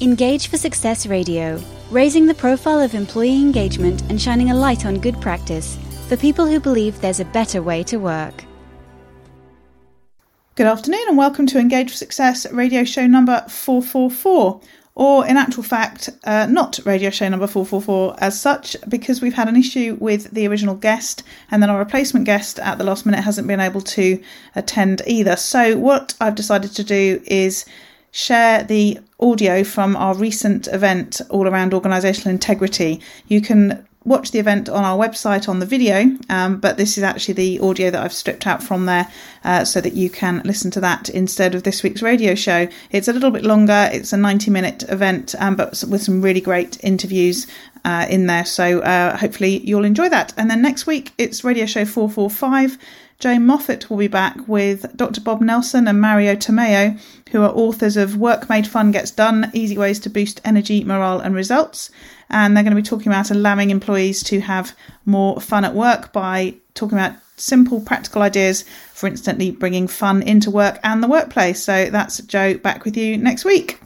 Engage for Success Radio, raising the profile of employee engagement and shining a light on good practice for people who believe there's a better way to work. Good afternoon and welcome to Engage for Success radio show number 444. Or, in actual fact, uh, not radio show number 444 as such, because we've had an issue with the original guest and then our replacement guest at the last minute hasn't been able to attend either. So, what I've decided to do is share the audio from our recent event all around organisational integrity. You can watch the event on our website on the video, um, but this is actually the audio that I've stripped out from there uh, so that you can listen to that instead of this week's radio show. It's a little bit longer, it's a 90 minute event, um, but with some really great interviews uh, in there. So uh, hopefully you'll enjoy that. And then next week it's radio show 445. Joe Moffat will be back with Dr. Bob Nelson and Mario Tamayo, who are authors of Work Made Fun Gets Done Easy Ways to Boost Energy, Morale and Results and they're going to be talking about allowing employees to have more fun at work by talking about simple practical ideas for instantly bringing fun into work and the workplace. So that's Joe back with you next week.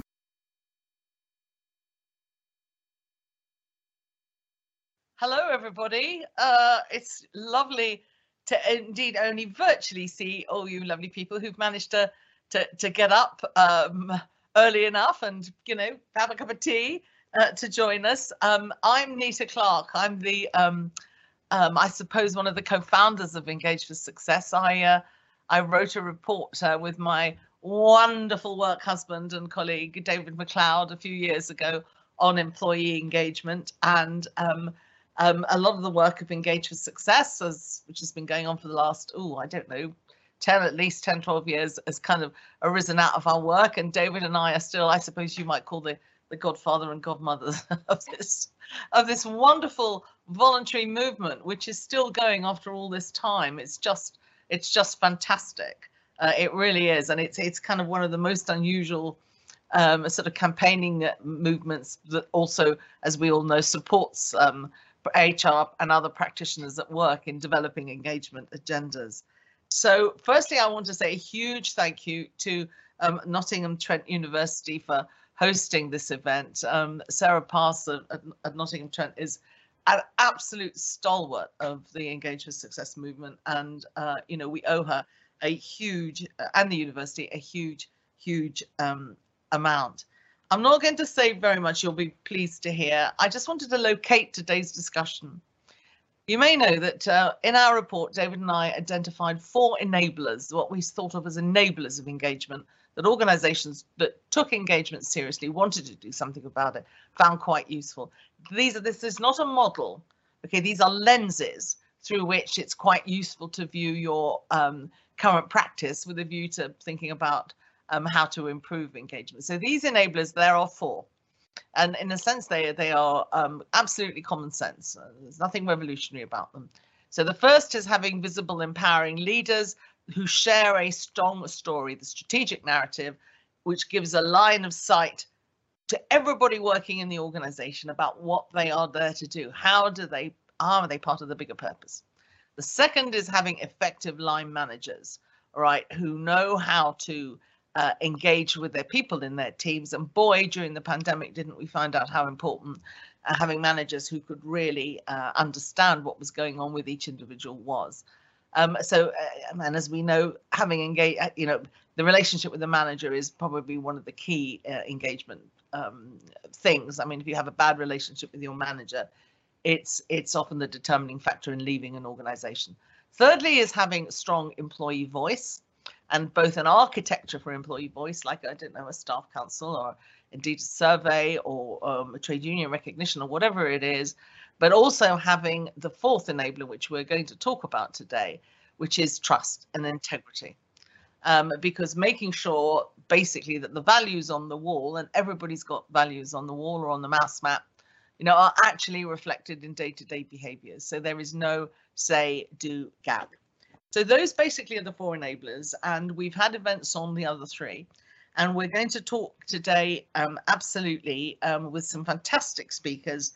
Hello, everybody. Uh, it's lovely to indeed only virtually see all you lovely people who've managed to to, to get up um, early enough and you know have a cup of tea uh, to join us. Um, I'm Nita Clarke. I'm the, um, um, I suppose, one of the co-founders of Engage for Success. I uh, I wrote a report uh, with my wonderful work husband and colleague David MacLeod a few years ago on employee engagement and um, a lot of the work of Engage for Success, as, which has been going on for the last, oh, I don't know, 10, at least 10, 12 years, has kind of arisen out of our work. And David and I are still, I suppose you might call the the godfather and godmother of this of this wonderful voluntary movement which is still going after all this time. It's just it's just fantastic. Uh, it really is. And it's it's kind of one of the most unusual um, sort of campaigning movements that also as we all know supports um, HR and other practitioners at work in developing engagement agendas. So firstly, I want to say a huge thank you to um, Nottingham Trent University for hosting this event. Um, Sarah Pass at, at, Nottingham Trent is an absolute stalwart of the Engage for Success movement, and uh, you know we owe her a huge, and the university a huge, huge um, amount. I'm not going to say very much. You'll be pleased to hear. I just wanted to locate today's discussion. You may know that uh, in our report, David and I identified four enablers, what we thought of as enablers of engagement that organizations that took engagement seriously, wanted to do something about it, found quite useful. These are this is not a model. Okay, these are lenses through which it's quite useful to view your um, current practice with a view to thinking about um, how to improve engagement. So these enablers, there are four. And in a sense, they, they are um, absolutely common sense. Uh, there's nothing revolutionary about them. So the first is having visible, empowering leaders who share a strong story, the strategic narrative, which gives a line of sight to everybody working in the organization about what they are there to do. How do they are they part of the bigger purpose? The second is having effective line managers, right, who know how to uh, engage with their people in their teams. And boy, during the pandemic, didn't we find out how important uh, having managers who could really uh, understand what was going on with each individual was. Um, so, uh, and as we know, having engaged, uh, you know, the relationship with the manager is probably one of the key uh, engagement um, things. I mean, if you have a bad relationship with your manager, it's it's often the determining factor in leaving an organization. Thirdly, is having a strong employee voice, and both an architecture for employee voice, like I don't know, a staff council or indeed a survey or um, a trade union recognition or whatever it is, but also having the fourth enabler, which we're going to talk about today, which is trust and integrity. Um, because making sure basically that the values on the wall, and everybody's got values on the wall or on the mouse map, you know, are actually reflected in day-to-day -day behaviors. So there is no say, do, gap. So those basically are the four enablers, and we've had events on the other three. And we're going to talk today um, absolutely um, with some fantastic speakers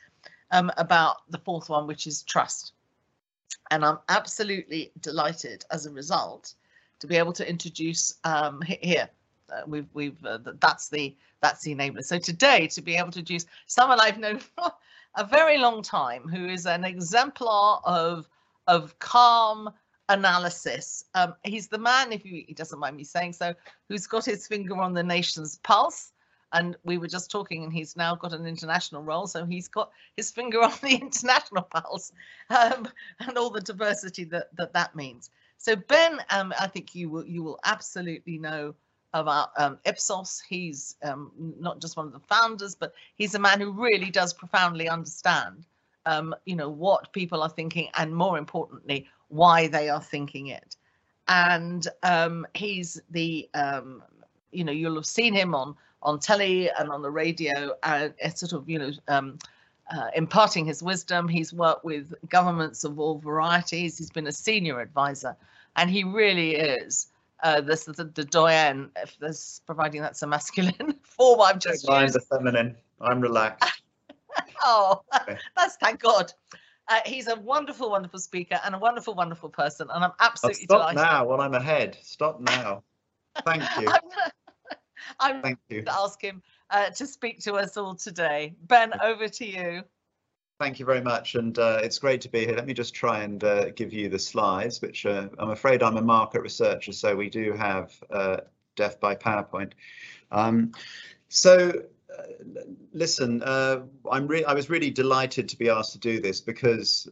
um, about the fourth one, which is trust. And I'm absolutely delighted as a result to be able to introduce um, here. Uh, we've we've uh, that's the that's the enabler. So today, to be able to introduce someone I've known for a very long time, who is an exemplar of of calm analysis. Um, he's the man, if he, he doesn't mind me saying so, who's got his finger on the nation's pulse. And we were just talking, and he's now got an international role, so he's got his finger on the international pulse um, and all the diversity that that, that means. So Ben, um, I think you will you will absolutely know about um, Ipsos. He's um, not just one of the founders, but he's a man who really does profoundly understand, um, you know, what people are thinking, and more importantly, why they are thinking it. And um, he's the, um, you know, you'll have seen him on on telly and on the radio, and sort of, you know. Um, uh, imparting his wisdom. He's worked with governments of all varieties. He's been a senior advisor, and he really is uh, this is the, the doyen, if there's providing that's a masculine form I'm just used. the feminine. I'm relaxed. oh, that's thank God. Uh, he's a wonderful, wonderful speaker and a wonderful, wonderful person, and I'm absolutely delighted. stop delighted. now while I'm ahead. Stop now. Thank you. I'm, I'm Thank you. to ask him uh, to speak to us all today. Ben, over to you. Thank you very much, and uh, it's great to be here. Let me just try and uh, give you the slides, which uh, I'm afraid I'm a market researcher, so we do have uh, death by PowerPoint. Um, so, listen, uh, I'm I was really delighted to be asked to do this because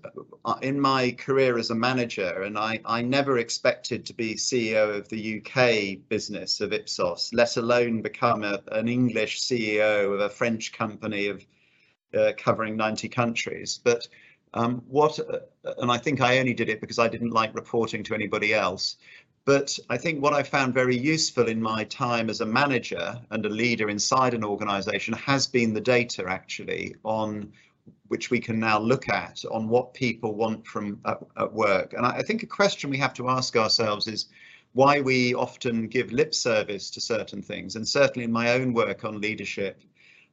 in my career as a manager, and I, I never expected to be CEO of the UK business of Ipsos, let alone become a, an English CEO of a French company of uh, covering 90 countries. But um, what, uh, and I think I only did it because I didn't like reporting to anybody else. But I think what I found very useful in my time as a manager and a leader inside an organization has been the data actually on which we can now look at on what people want from at, at work. And I, I think a question we have to ask ourselves is why we often give lip service to certain things. And certainly in my own work on leadership,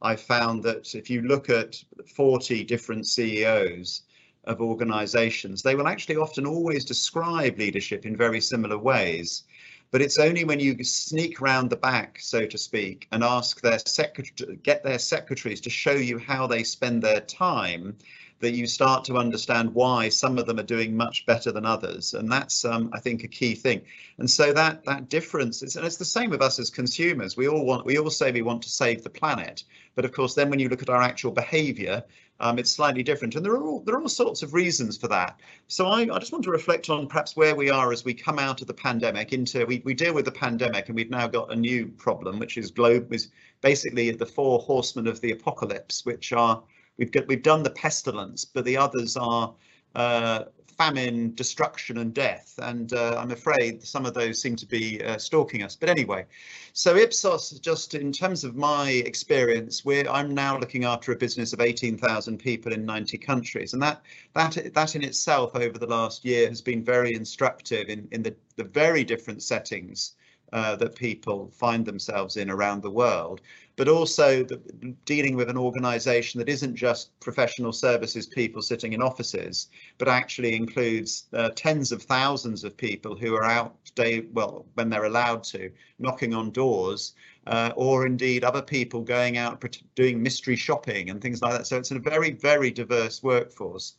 I found that if you look at 40 different CEOs of organizations, they will actually often always describe leadership in very similar ways. But it's only when you sneak round the back, so to speak, and ask their secretary, get their secretaries to show you how they spend their time that you start to understand why some of them are doing much better than others. And that's um, i think a key thing. And so that that difference is and it's the same with us as consumers. We all want we all say we want to save the planet but of course then when you look at our actual behavior um, it's slightly different and there are all there are all sorts of reasons for that. So I, I just want to reflect on perhaps where we are as we come out of the pandemic into we, we deal with the pandemic and we've now got a new problem which is globe is basically the four horsemen of the apocalypse which are We've got we've done the pestilence, but the others are uh, famine, destruction, and death. And uh, I'm afraid some of those seem to be uh, stalking us. But anyway, so Ipsos, just in terms of my experience, I'm now looking after a business of 18,000 people in 90 countries, and that that that in itself over the last year has been very instructive in in the the very different settings uh, that people find themselves in around the world, but also the, dealing with an organisation that isn't just professional services people sitting in offices, but actually includes uh, tens of thousands of people who are out day well when they're allowed to, knocking on doors, uh, or indeed other people going out doing mystery shopping and things like that. So it's a very very diverse workforce.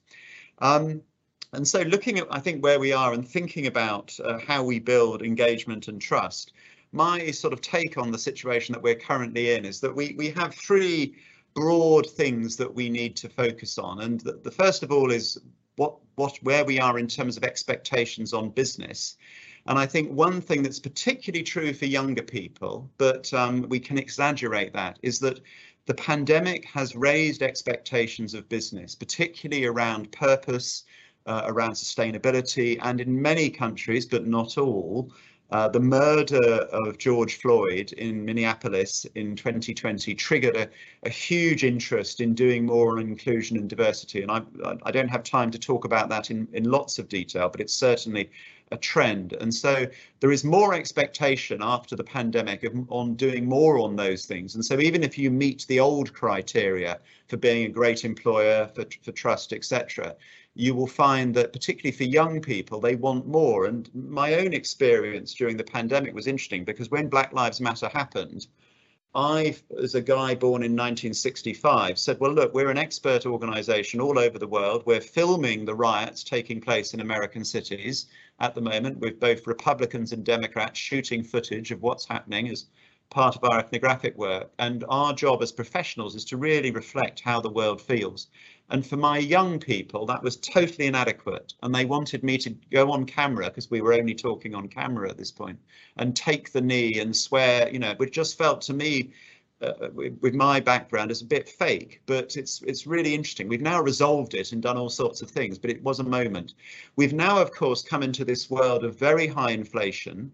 Um, and so looking at, I think, where we are and thinking about uh, how we build engagement and trust, my sort of take on the situation that we're currently in is that we, we have three broad things that we need to focus on. And the, the first of all is what, what, where we are in terms of expectations on business. And I think one thing that's particularly true for younger people, but um, we can exaggerate that, is that the pandemic has raised expectations of business, particularly around purpose, uh, around sustainability, and in many countries, but not all, uh, the murder of George Floyd in Minneapolis in 2020 triggered a, a, huge interest in doing more on inclusion and diversity. And I, I don't have time to talk about that in, in lots of detail, but it's certainly a trend. And so there is more expectation after the pandemic of, on doing more on those things. And so even if you meet the old criteria for being a great employer, for, for trust, etc., you will find that particularly for young people, they want more. And my own experience during the pandemic was interesting because when Black Lives Matter happened, I, as a guy born in 1965, said, well, look, we're an expert organization all over the world. We're filming the riots taking place in American cities at the moment with both Republicans and Democrats shooting footage of what's happening as part of our ethnographic work. And our job as professionals is to really reflect how the world feels. And for my young people, that was totally inadequate. And they wanted me to go on camera because we were only talking on camera at this point and take the knee and swear, you know, which just felt to me uh, with, with, my background as a bit fake, but it's it's really interesting. We've now resolved it and done all sorts of things, but it was a moment. We've now, of course, come into this world of very high inflation.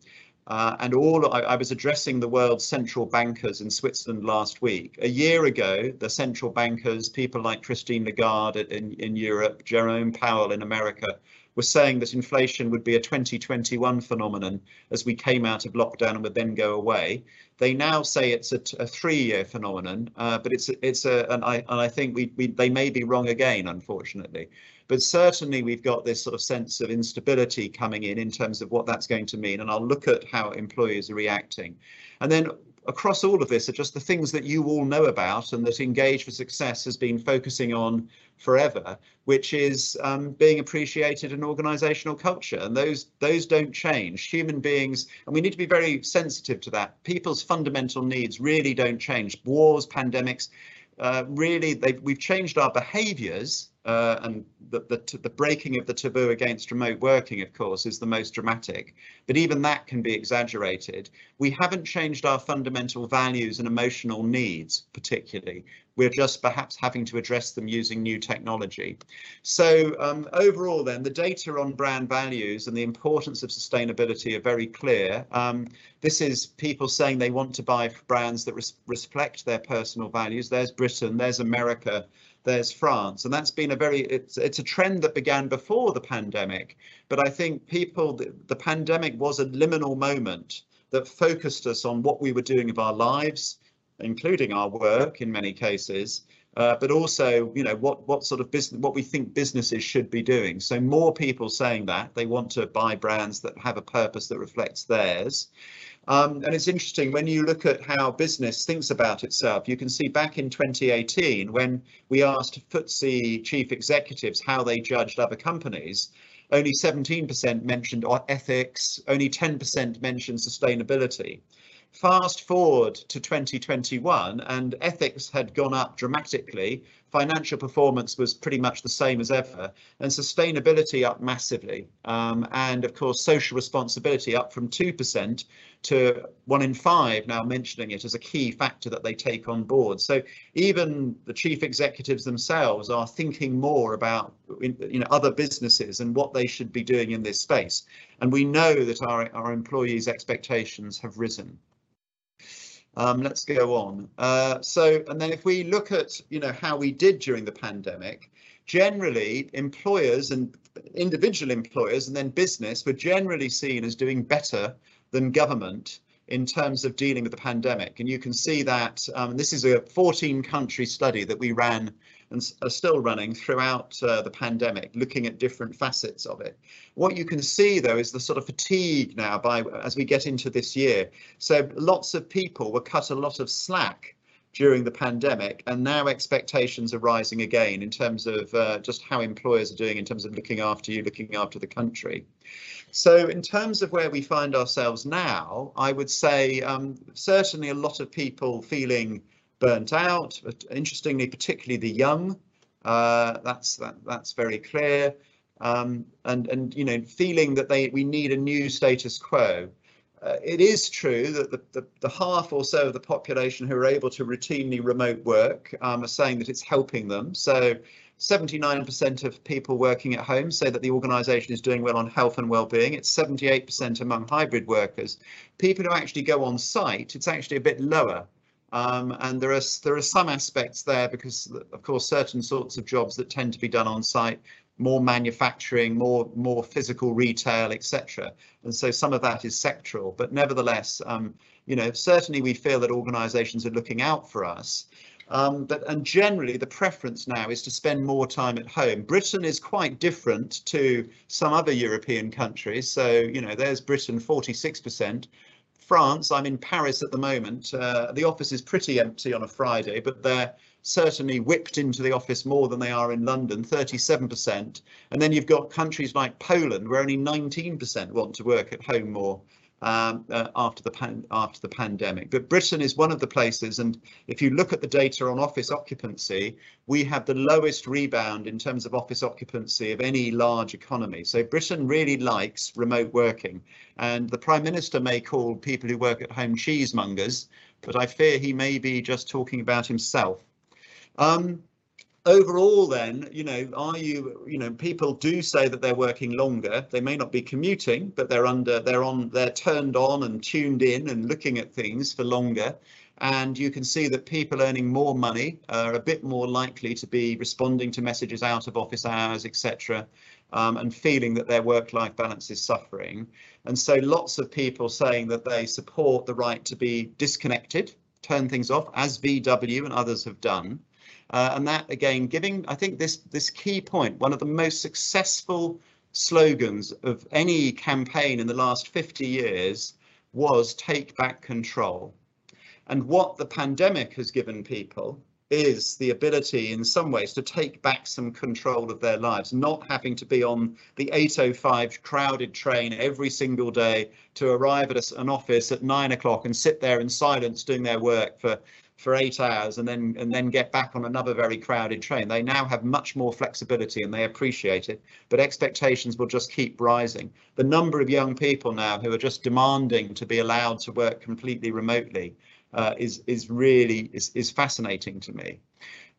Uh, and all I, I, was addressing the world's central bankers in Switzerland last week. A year ago, the central bankers, people like Christine Lagarde in, in Europe, Jerome Powell in America, were saying that inflation would be a 2021 phenomenon as we came out of lockdown and would then go away. They now say it's a, a three-year phenomenon, uh, but it's it's a and I and I think we, we they may be wrong again, unfortunately. But certainly we've got this sort of sense of instability coming in in terms of what that's going to mean, and I'll look at how employers are reacting. And then across all of this are just the things that you all know about and that Engage for Success has been focusing on forever, which is um, being appreciated in organizational culture. And those those don't change. Human beings, and we need to be very sensitive to that. People's fundamental needs really don't change. Wars, pandemics, uh, really, we've changed our behaviours uh, and the, the, the, breaking of the taboo against remote working, of course, is the most dramatic. But even that can be exaggerated. We haven't changed our fundamental values and emotional needs, particularly. We're just perhaps having to address them using new technology. So um, overall, then, the data on brand values and the importance of sustainability are very clear. Um, this is people saying they want to buy brands that res reflect their personal values. There's Britain, there's America, there's France, and that's been a very it's it's a trend that began before the pandemic. But I think people the, the pandemic was a liminal moment that focused us on what we were doing of our lives, including our work in many cases, uh, but also, you know, what what sort of business, what we think businesses should be doing. So more people saying that they want to buy brands that have a purpose that reflects theirs. Um, and it's interesting when you look at how business thinks about itself, you can see back in 2018 when we asked FTSE chief executives how they judged other companies, only 17% mentioned ethics, only 10% mentioned sustainability. Fast forward to 2021 and ethics had gone up dramatically. Financial performance was pretty much the same as ever and sustainability up massively. Um, and of course, social responsibility up from 2% to one in five now mentioning it as a key factor that they take on board. So even the chief executives themselves are thinking more about you know other businesses and what they should be doing in this space. And we know that our, our employees' expectations have risen. Um, let's go on. Uh, so, and then if we look at, you know, how we did during the pandemic, generally employers and individual employers and then business were generally seen as doing better than government in terms of dealing with the pandemic. And you can see that um, this is a 14 country study that we ran and are still running throughout uh, the pandemic, looking at different facets of it. What you can see, though, is the sort of fatigue now by as we get into this year. So lots of people were cut a lot of slack during the pandemic, and now expectations are rising again in terms of uh, just how employers are doing in terms of looking after you, looking after the country. So in terms of where we find ourselves now, I would say um, certainly a lot of people feeling burnt out. But Interestingly, particularly the young, uh, that's that, that's very clear. Um, and and you know, feeling that they we need a new status quo. Uh, it is true that the, the, the, half or so of the population who are able to routinely remote work um, are saying that it's helping them. So 79% of people working at home say that the organisation is doing well on health and well-being. It's 78% among hybrid workers. People who actually go on site, it's actually a bit lower. Um, and there are there are some aspects there because, of course, certain sorts of jobs that tend to be done on site, more manufacturing, more more physical retail, etc. And so some of that is sectoral, but nevertheless, um, you know, certainly we feel that organisations are looking out for us. Um, but and generally the preference now is to spend more time at home. Britain is quite different to some other European countries. So, you know, there's Britain 46%, France, I'm in Paris at the moment. Uh, the office is pretty empty on a Friday, but they're certainly whipped into the office more than they are in London, 37%. And then you've got countries like Poland, where only 19% want to work at home more um, uh, after the pan- after the pandemic. But Britain is one of the places, and if you look at the data on office occupancy, we have the lowest rebound in terms of office occupancy of any large economy. So Britain really likes remote working, and the Prime Minister may call people who work at home cheesemongers, but I fear he may be just talking about himself. Um, overall then you know are you you know people do say that they're working longer. They may not be commuting but they're under they're on they're turned on and tuned in and looking at things for longer. And you can see that people earning more money are a bit more likely to be responding to messages out of office hours etc um, and feeling that their work-life balance is suffering. And so lots of people saying that they support the right to be disconnected turn things off as vw and others have done uh, and that again, giving, I think this, this key point, one of the most successful slogans of any campaign in the last 50 years was take back control. And what the pandemic has given people is the ability in some ways to take back some control of their lives, not having to be on the 805 crowded train every single day to arrive at an office at nine o'clock and sit there in silence doing their work for for eight hours and then and then get back on another very crowded train. They now have much more flexibility and they appreciate it, but expectations will just keep rising. The number of young people now who are just demanding to be allowed to work completely remotely uh, is is really is, is fascinating to me.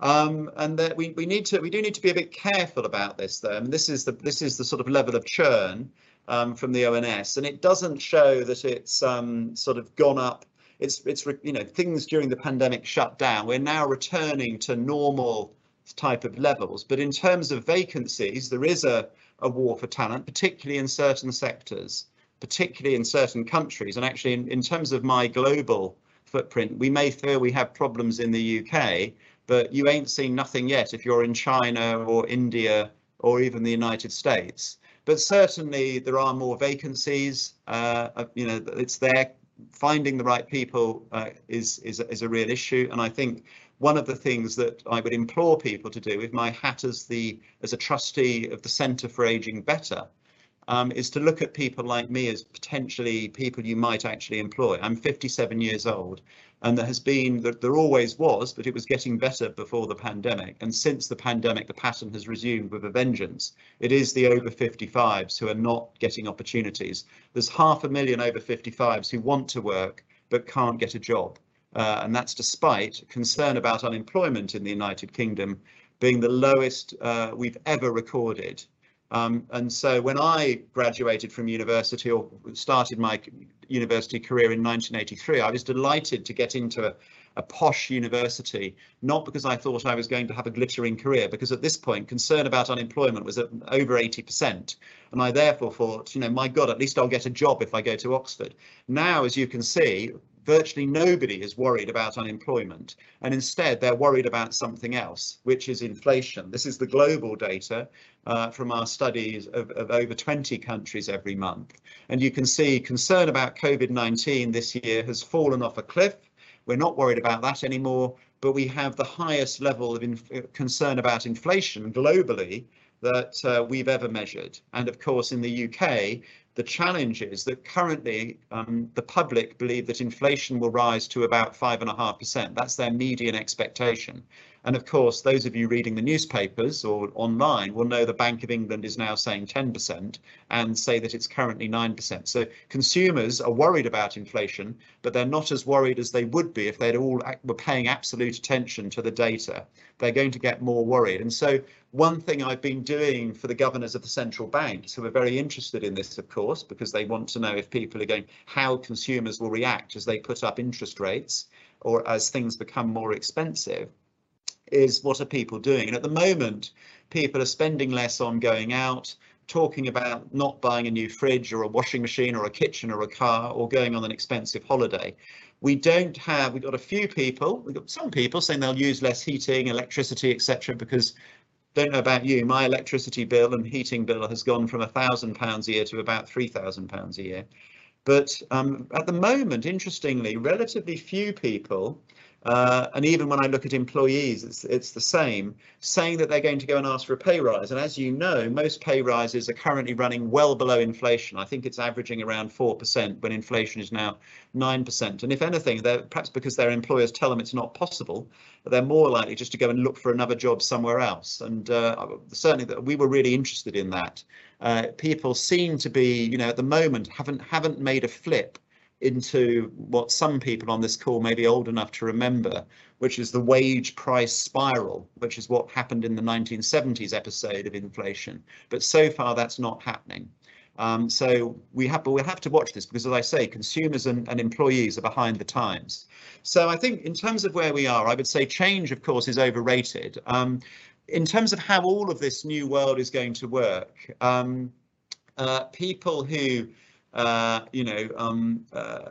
Um, and that we, we need to we do need to be a bit careful about this though. I mean, this is the this is the sort of level of churn um, from the ONS, and it doesn't show that it's um, sort of gone up it's it's you know things during the pandemic shut down. We're now returning to normal type of levels. But in terms of vacancies, there is a, a war for talent, particularly in certain sectors, particularly in certain countries. And actually, in, in terms of my global footprint, we may feel we have problems in the UK, but you ain't seen nothing yet if you're in China or India or even the United States. But certainly there are more vacancies. Uh, you know, it's there finding the right people uh, is, is, is a real issue. And I think one of the things that I would implore people to do with my hat as the as a trustee of the Centre for Aging Better um, is to look at people like me as potentially people you might actually employ. I'm 57 years old and there has been that there always was, but it was getting better before the pandemic. And since the pandemic, the pattern has resumed with a vengeance. It is the over 55s who are not getting opportunities. There's half a million over 55s who want to work but can't get a job. Uh, and that's despite concern about unemployment in the United Kingdom being the lowest uh, we've ever recorded um, and so when I graduated from university or started my university career in 1983, I was delighted to get into a, a posh university, not because I thought I was going to have a glittering career, because at this point, concern about unemployment was at over 80%. And I therefore thought, you know, my God, at least I'll get a job if I go to Oxford. Now, as you can see, virtually nobody is worried about unemployment and instead they're worried about something else which is inflation. This is the global data uh, from our studies of, of, over 20 countries every month. And you can see concern about covid-19 this year has fallen off a cliff. We're not worried about that anymore but we have the highest level of concern about inflation globally that uh, we've ever measured. And of course, in the UK, the challenge is that currently um, the public believe that inflation will rise to about five and a half percent. That's their median expectation. And of course, those of you reading the newspapers or online will know the Bank of England is now saying 10% and say that it's currently 9%. So consumers are worried about inflation, but they're not as worried as they would be if they'd all were paying absolute attention to the data. They're going to get more worried. And so one thing I've been doing for the governors of the central banks who are very interested in this, of course, because they want to know if people are going, how consumers will react as they put up interest rates or as things become more expensive is what are people doing? And at the moment, people are spending less on going out, talking about not buying a new fridge or a washing machine or a kitchen or a car or going on an expensive holiday. We don't have, we've got a few people, we've got some people saying they'll use less heating, electricity, etc. because don't know about you, my electricity bill and heating bill has gone from a thousand pounds a year to about three thousand pounds a year. But um, at the moment, interestingly, relatively few people uh, and even when I look at employees, it's, it's the same, saying that they're going to go and ask for a pay rise. And as you know, most pay rises are currently running well below inflation. I think it's averaging around 4% when inflation is now 9%. And if anything, they're perhaps because their employers tell them it's not possible, they're more likely just to go and look for another job somewhere else. And uh, certainly that we were really interested in that. Uh, people seem to be, you know, at the moment haven't haven't made a flip into what some people on this call may be old enough to remember, which is the wage price spiral, which is what happened in the 1970s episode of inflation. But so far, that's not happening. Um, so we have, but we'll have to watch this because, as I say, consumers and, and employees are behind the times. So I think in terms of where we are, I would say change, of course, is overrated. Um, in terms of how all of this new world is going to work, um, uh, people who you know, um, uh,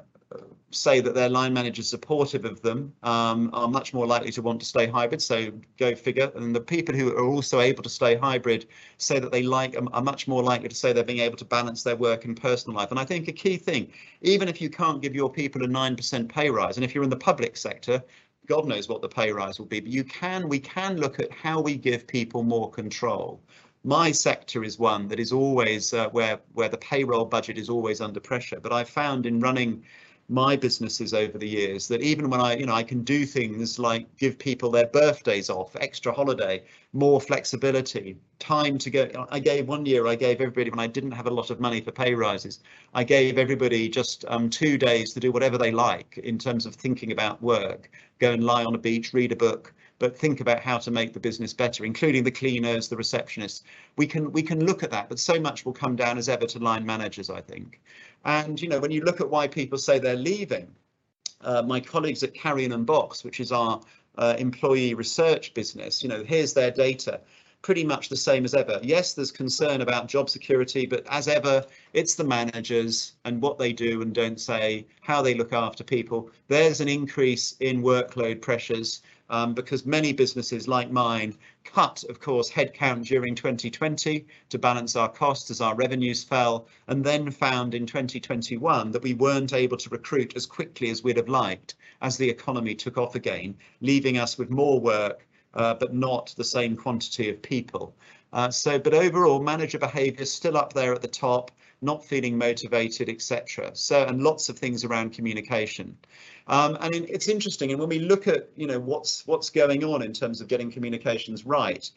say that their line managers supportive of them um, are much more likely to want to stay hybrid. So go figure. And the people who are also able to stay hybrid say that they like are much more likely to say they're being able to balance their work and personal life. And I think a key thing, even if you can't give your people a 9% pay rise, and if you're in the public sector, God knows what the pay rise will be, but you can, we can look at how we give people more control my sector is one that is always uh, where where the payroll budget is always under pressure. But I found in running my businesses over the years that even when I, you know, I can do things like give people their birthdays off, extra holiday, more flexibility, time to go. I gave one year, I gave everybody when I didn't have a lot of money for pay rises, I gave everybody just um, two days to do whatever they like in terms of thinking about work, go and lie on a beach, read a book, but think about how to make the business better, including the cleaners, the receptionists. We can we can look at that, but so much will come down as ever to line managers, I think. And you know, when you look at why people say they're leaving, uh, my colleagues at Karian and Box, which is our uh, employee research business, you know, here's their data pretty much the same as ever. Yes, there's concern about job security, but as ever, it's the managers and what they do and don't say, how they look after people. There's an increase in workload pressures um, because many businesses like mine cut, of course, headcount during 2020 to balance our costs as our revenues fell, and then found in 2021 that we weren't able to recruit as quickly as we'd have liked as the economy took off again, leaving us with more work, uh, but not the same quantity of people. Uh, so, but overall, manager behaviour is still up there at the top, not feeling motivated, etc. So, and lots of things around communication. Um, and it's interesting, and when we look at you know what's what's going on in terms of getting communications right,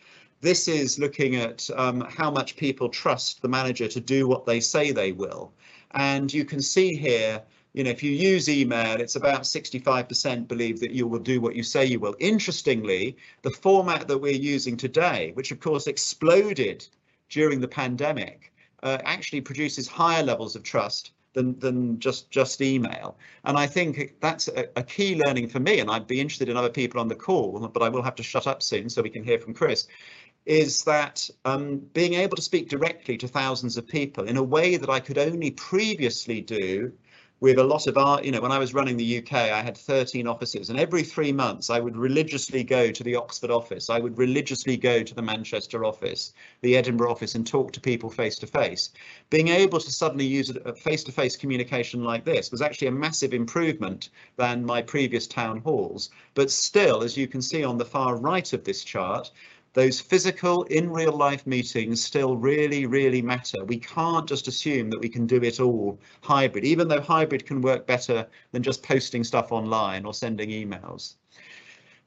this is looking at um, how much people trust the manager to do what they say they will. And you can see here, you know, if you use email, it's about 65% believe that you will do what you say you will. Interestingly, the format that we're using today, which of course exploded during the pandemic, uh, actually produces higher levels of trust than than just just email. And I think that's a, a, key learning for me. And I'd be interested in other people on the call, but I will have to shut up soon so we can hear from Chris. Is that um, being able to speak directly to thousands of people in a way that I could only previously do with a lot of art. You know, when I was running the UK, I had 13 offices, and every three months I would religiously go to the Oxford office. I would religiously go to the Manchester office, the Edinburgh office, and talk to people face to face. Being able to suddenly use a face to face communication like this was actually a massive improvement than my previous town halls. But still, as you can see on the far right of this chart, those physical in real life meetings still really, really matter. We can't just assume that we can do it all hybrid, even though hybrid can work better than just posting stuff online or sending emails.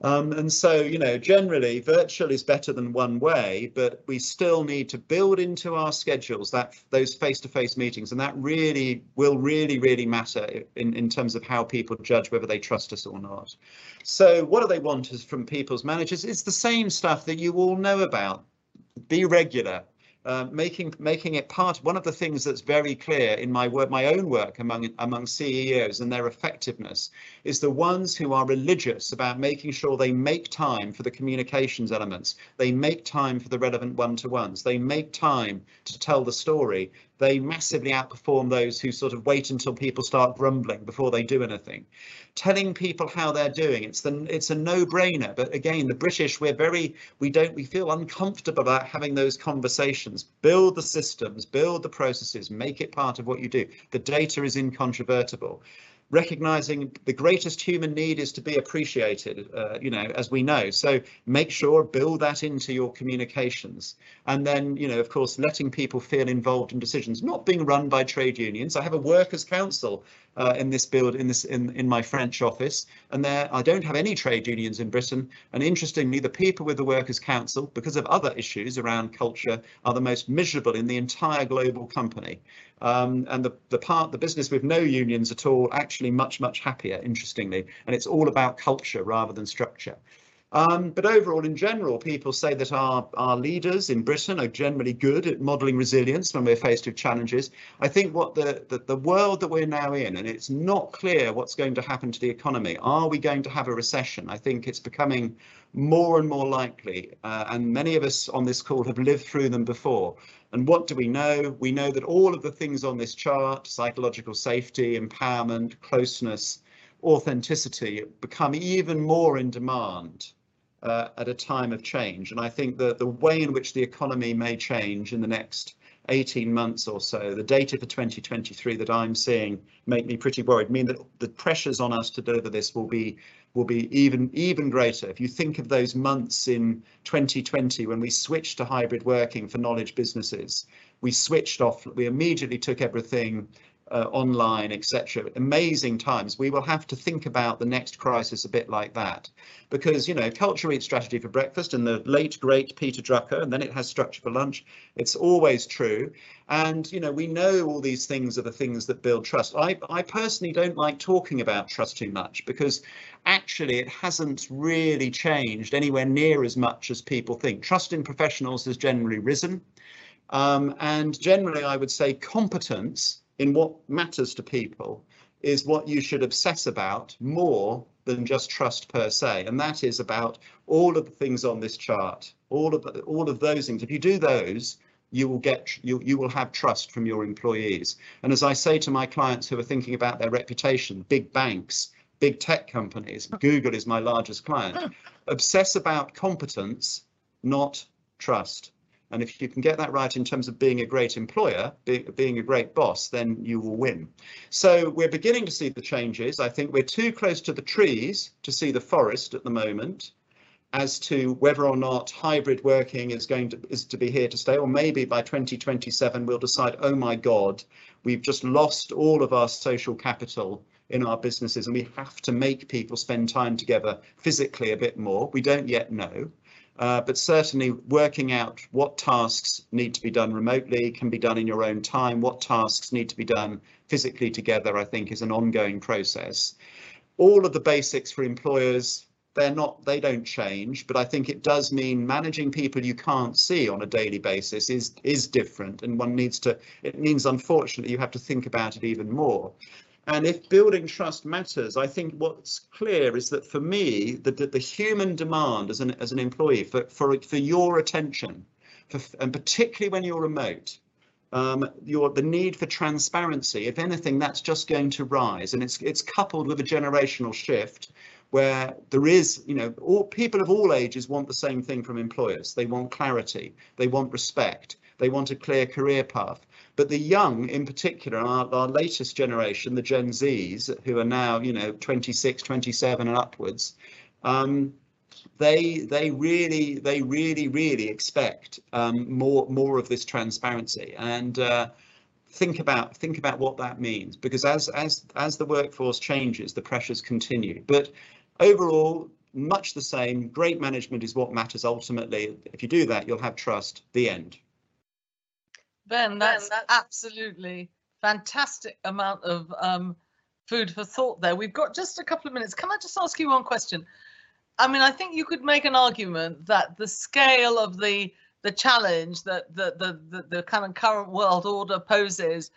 Um, and so, you know, generally virtual is better than one way, but we still need to build into our schedules that those face-to-face -face meetings, and that really will really, really matter in, in terms of how people judge whether they trust us or not. So what do they want from people's managers? It's the same stuff that you all know about. Be regular, uh, making making it part. One of the things that's very clear in my work, my own work among among CEOs and their effectiveness, is the ones who are religious about making sure they make time for the communications elements. They make time for the relevant one-to-ones. They make time to tell the story. They massively outperform those who sort of wait until people start grumbling before they do anything. Telling people how they're doing, it's the it's a no-brainer. But again, the British, we're very we don't we feel uncomfortable about having those conversations. Build the systems, build the processes, make it part of what you do. The data is incontrovertible recognizing the greatest human need is to be appreciated, uh, you know, as we know. So make sure, build that into your communications. And then, you know, of course, letting people feel involved in decisions, not being run by trade unions. I have a workers' council uh, in this build in this in in my French office, and there I don't have any trade unions in Britain. And interestingly, the people with the Workers' Council, because of other issues around culture, are the most miserable in the entire global company. Um, and the the part the business with no unions at all actually much much happier. Interestingly, and it's all about culture rather than structure. Um, but overall, in general, people say that our, our leaders in Britain are generally good at modelling resilience when we're faced with challenges. I think what the, the, the world that we're now in, and it's not clear what's going to happen to the economy. Are we going to have a recession? I think it's becoming more and more likely, uh, and many of us on this call have lived through them before. And what do we know? We know that all of the things on this chart, psychological safety, empowerment, closeness, authenticity, become even more in demand uh, at a time of change. And I think that the way in which the economy may change in the next 18 months or so, the data for 2023 that I'm seeing make me pretty worried, mean that the pressures on us to deliver this will be will be even even greater. If you think of those months in 2020 when we switched to hybrid working for knowledge businesses, we switched off, we immediately took everything uh, online, etc. Amazing times. We will have to think about the next crisis a bit like that, because you know, culture eats strategy for breakfast, and the late great Peter Drucker, and then it has structure for lunch. It's always true, and you know, we know all these things are the things that build trust. I, I personally don't like talking about trust too much because actually it hasn't really changed anywhere near as much as people think. Trust in professionals has generally risen. Um, and generally, I would say competence in what matters to people is what you should obsess about more than just trust per se and that is about all of the things on this chart all of the, all of those things. If you do those you will get you you will have trust from your employees. And as i say to my clients who are thinking about their reputation big banks big tech companies google is my largest client obsess about competence not trust and if you can get that right in terms of being a great employer, be, being a great boss, then you will win. So we're beginning to see the changes. I think we're too close to the trees to see the forest at the moment as to whether or not hybrid working is going to is to be here to stay or maybe by 2027 we'll decide oh my god we've just lost all of our social capital in our businesses and we have to make people spend time together physically a bit more we don't yet know uh, but certainly working out what tasks need to be done remotely can be done in your own time. What tasks need to be done physically together, I think, is an ongoing process. All of the basics for employers, they're not, they don't change, but I think it does mean managing people you can't see on a daily basis is is different, and one needs to. It means, unfortunately, you have to think about it even more. And if building trust matters, I think what's clear is that for me, the, the, the human demand as an, as an employee for, for, for your attention, for, and particularly when you're remote, um, your, the need for transparency, if anything, that's just going to rise. And it's, it's coupled with a generational shift where there is, you know, all people of all ages want the same thing from employers. They want clarity, they want respect, they want a clear career path. But the young, in particular, our, our latest generation, the Gen Zs, who are now, you know, 26, 27 and upwards, um, they they really they really really expect um, more more of this transparency. And uh, think about think about what that means because as as as the workforce changes the pressures continue. But overall much the same great management is what matters ultimately. If you do that you'll have trust. The end Ben, that's, ben, that's absolutely fantastic amount of um, food for thought there. We've got just a couple of minutes. Can I just ask you one question? I mean, I think you could make an argument that the scale of the the challenge that the the the, the kind of current world order poses.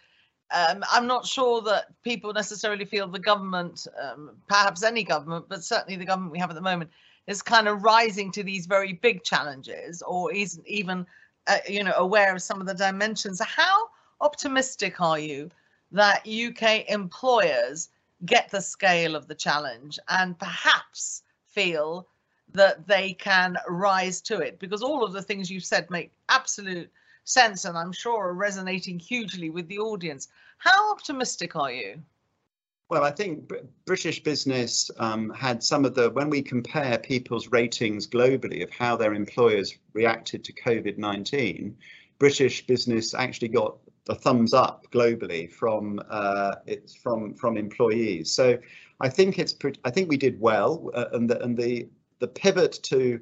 Um, I'm not sure that people necessarily feel the government, um, perhaps any government, but certainly the government we have at the moment, is kind of rising to these very big challenges, or isn't even uh, you know aware of some of the dimensions how optimistic are you that UK employers get the scale of the challenge and perhaps feel that they can rise to it? Because all of the things you've said make absolute sense and I'm sure are resonating hugely with the audience. How optimistic are you? Well, I think British business um, had some of the, when we compare people's ratings globally of how their employers reacted to COVID 19, British business actually got a thumbs up globally from uh, it's from from employees. So I think it's I think we did well, uh, and the and the the pivot to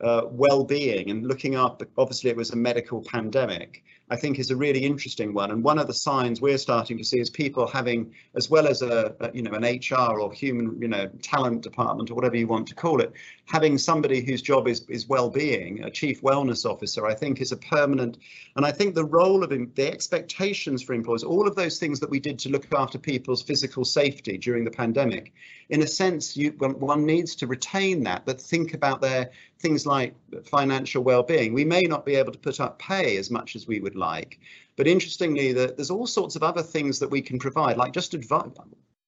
uh, well-being and looking up. Obviously, it was a medical pandemic. I think is a really interesting one. And one of the signs we're starting to see is people having, as well as a, a, you know an HR or human you know talent department or whatever you want to call it, having somebody whose job is is well-being, a chief wellness officer, I think is a permanent. And I think the role of the expectations for employees, all of those things that we did to look after people's physical safety during the pandemic, in a sense, you one needs to retain that, but think about their things like financial well-being. We may not be able to put up pay as much as we would like, but interestingly, there's all sorts of other things that we can provide, like just advice,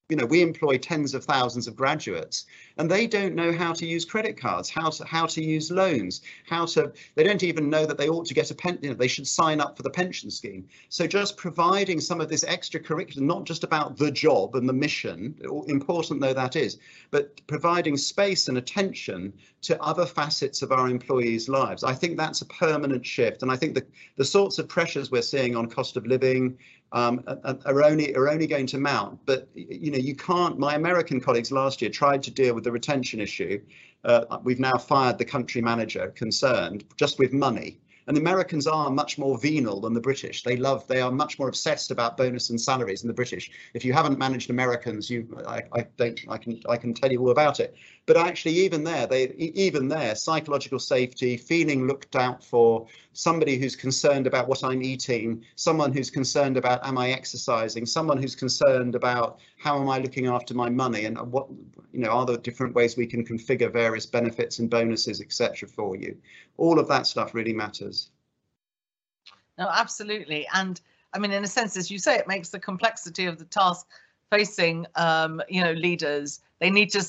you know, we employ tens of thousands of graduates and they don't know how to use credit cards, how to how to use loans, how to they don't even know that they ought to get a pen, you know, they should sign up for the pension scheme. So just providing some of this extra curriculum, not just about the job and the mission, important though that is, but providing space and attention to other facets of our employees' lives. I think that's a permanent shift. And I think the, the sorts of pressures we're seeing on cost of living, um, are only are only going to mount. But you know, you can't. My American colleagues last year tried to deal with the retention issue. Uh, we've now fired the country manager concerned just with money. And the Americans are much more venal than the British. They love, they are much more obsessed about bonus and salaries than the British. If you haven't managed Americans, you, I, I don't, I can, I can tell you all about it. But actually, even there, they, even there, psychological safety, feeling looked out for, somebody who's concerned about what I'm eating, someone who's concerned about am I exercising, someone who's concerned about how am I looking after my money, and what, you know, are there different ways we can configure various benefits and bonuses, etc. for you all of that stuff really matters. No, absolutely. And I mean, in a sense, as you say, it makes the complexity of the task facing, um, you know, leaders. They need to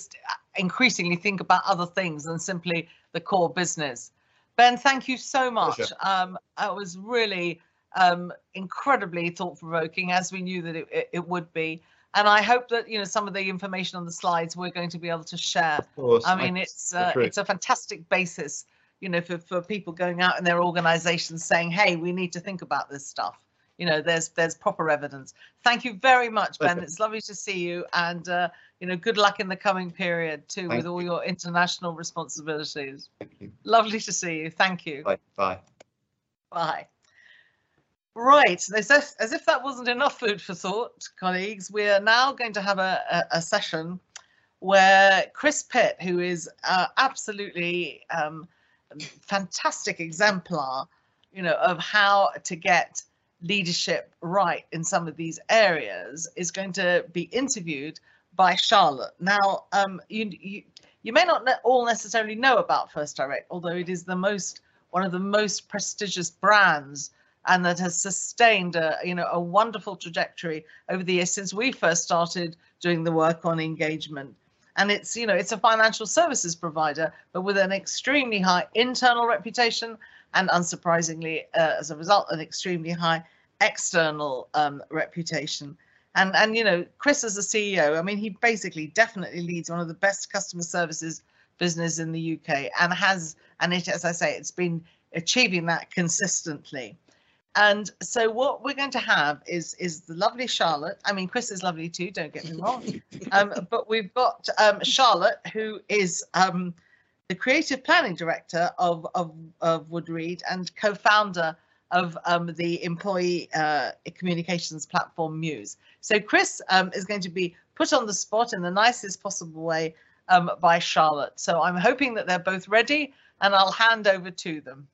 increasingly think about other things than simply the core business. Ben, thank you so much. Um, it was really um, incredibly thought-provoking, as we knew that it, it, it, would be. And I hope that you know some of the information on the slides we're going to be able to share. Of course, I mean, it's uh, it's a fantastic basis you know, for, for people going out in their organizations saying, hey, we need to think about this stuff. You know, there's there's proper evidence. Thank you very much, Ben. It's lovely to see you, and uh, you know, good luck in the coming period too, Thank with all your international responsibilities. Thank you. Lovely to see you. Thank you. Bye. Bye. Bye. Right, as if, as if that wasn't enough food for thought, colleagues, we are now going to have a, a, a session where Chris Pitt, who is uh, absolutely um, fantastic exemplar, you know, of how to get leadership right in some of these areas is going to be interviewed by Charlotte. Now, um, you, you, you may not all necessarily know about First Direct, although it is the most one of the most prestigious brands and that has sustained a you know a wonderful trajectory over the years since we first started doing the work on engagement and it's you know it's a financial services provider but with an extremely high internal reputation and unsurprisingly uh, as a result an extremely high external um, reputation and and you know chris as a ceo i mean he basically definitely leads one of the best customer services business in the uk and has and it as i say it's been achieving that consistently and so what we're going to have is is the lovely Charlotte. I mean, Chris is lovely too. Don't get me wrong. Um, but we've got um, Charlotte, who is um, the creative planning director of of, of Woodreed and co-founder of um, the employee uh, communications platform Muse. So Chris um, is going to be put on the spot in the nicest possible way um, by Charlotte. So I'm hoping that they're both ready, and I'll hand over to them.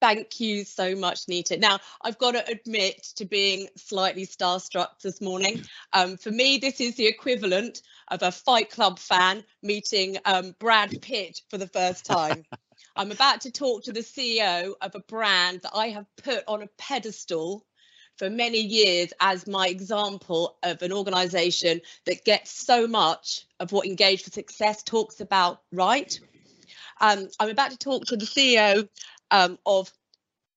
Thank you so much, Nita. Now, I've got to admit to being slightly starstruck this morning. Um, for me, this is the equivalent of a Fight Club fan meeting um, Brad Pitt for the first time. I'm about to talk to the CEO of a brand that I have put on a pedestal for many years as my example of an organisation that gets so much of what Engage for Success talks about right. Um, I'm about to talk to the CEO um, of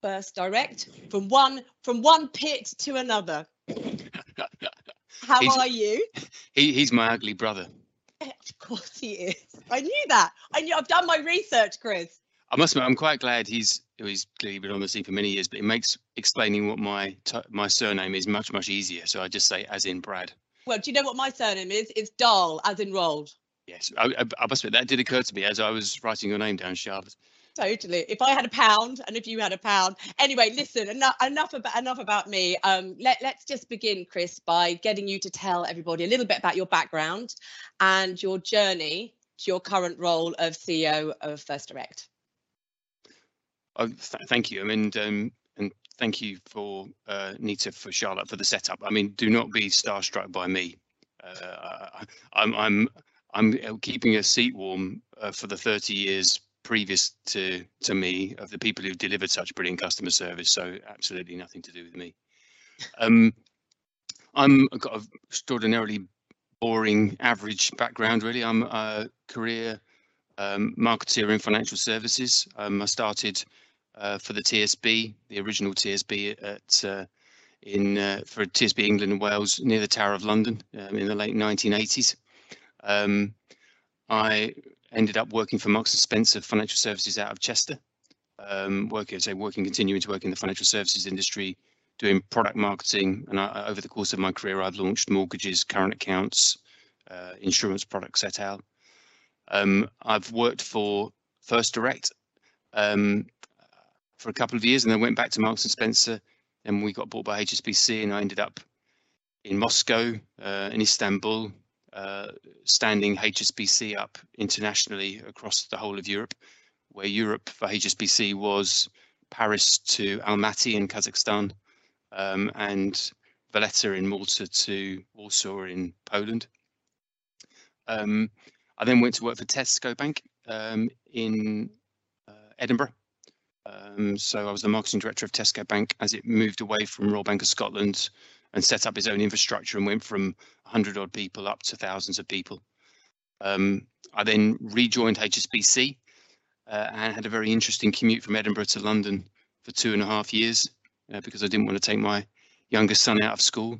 First Direct from one from one Pitt to another. How He's- are you? He, he's my ugly brother. Of course he is. I knew that. I knew. I've done my research, Chris. I must admit, I'm quite glad he's he's clearly been on the scene for many years, but it makes explaining what my t- my surname is much much easier. So I just say as in Brad. Well, do you know what my surname is? It's Dahl, as in Roald. Yes, I, I, I must admit that did occur to me as I was writing your name down, Charlotte. Totally. If I had a pound and if you had a pound. Anyway, listen, enough enough about enough about me. Um, let, let's just begin, Chris, by getting you to tell everybody a little bit about your background and your journey to your current role of CEO of First Direct. Oh, th- thank you. I mean, um, and thank you for uh, Nita for Charlotte for the setup. I mean, do not be starstruck by me. Uh, I'm I'm I'm keeping a seat warm uh, for the 30 years previous to to me of the people who've delivered such brilliant customer service. So absolutely nothing to do with me. Um, I'm I've got an extraordinarily boring average background. Really, I'm a career um, marketeer in financial services. Um, I started uh, for the TSB, the original TSB at uh, in uh, for TSB England and Wales near the Tower of London um, in the late 1980s. Um, I ended up working for Marks and Spencer Financial Services out of Chester, um, working, say, working, continuing to work in the financial services industry, doing product marketing. And I, over the course of my career, I've launched mortgages, current accounts, uh, insurance products set out. Um, I've worked for First Direct um, for a couple of years, and then went back to Marks and Spencer. And we got bought by HSBC, and I ended up in Moscow, uh, in Istanbul, uh, standing HSBC up internationally across the whole of Europe, where Europe for HSBC was Paris to Almaty in Kazakhstan, um, and Valletta in Malta to Warsaw in Poland. Um, I then went to work for Tesco Bank um, in uh, Edinburgh. Um, so I was the marketing director of Tesco Bank as it moved away from Royal Bank of Scotland and set up its own infrastructure and went from 100 odd people up to thousands of people. Um, I then rejoined HSBC uh, and had a very interesting commute from Edinburgh to London for two and a half years uh, because I didn't want to take my youngest son out of school.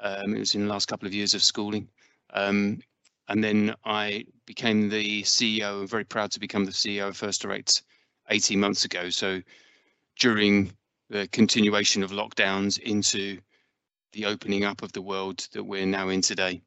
Um, it was in the last couple of years of schooling. Um, and then I became the CEO, very proud to become the CEO of First Direct 18 months ago. So during the continuation of lockdowns into the opening up of the world that we're now in today.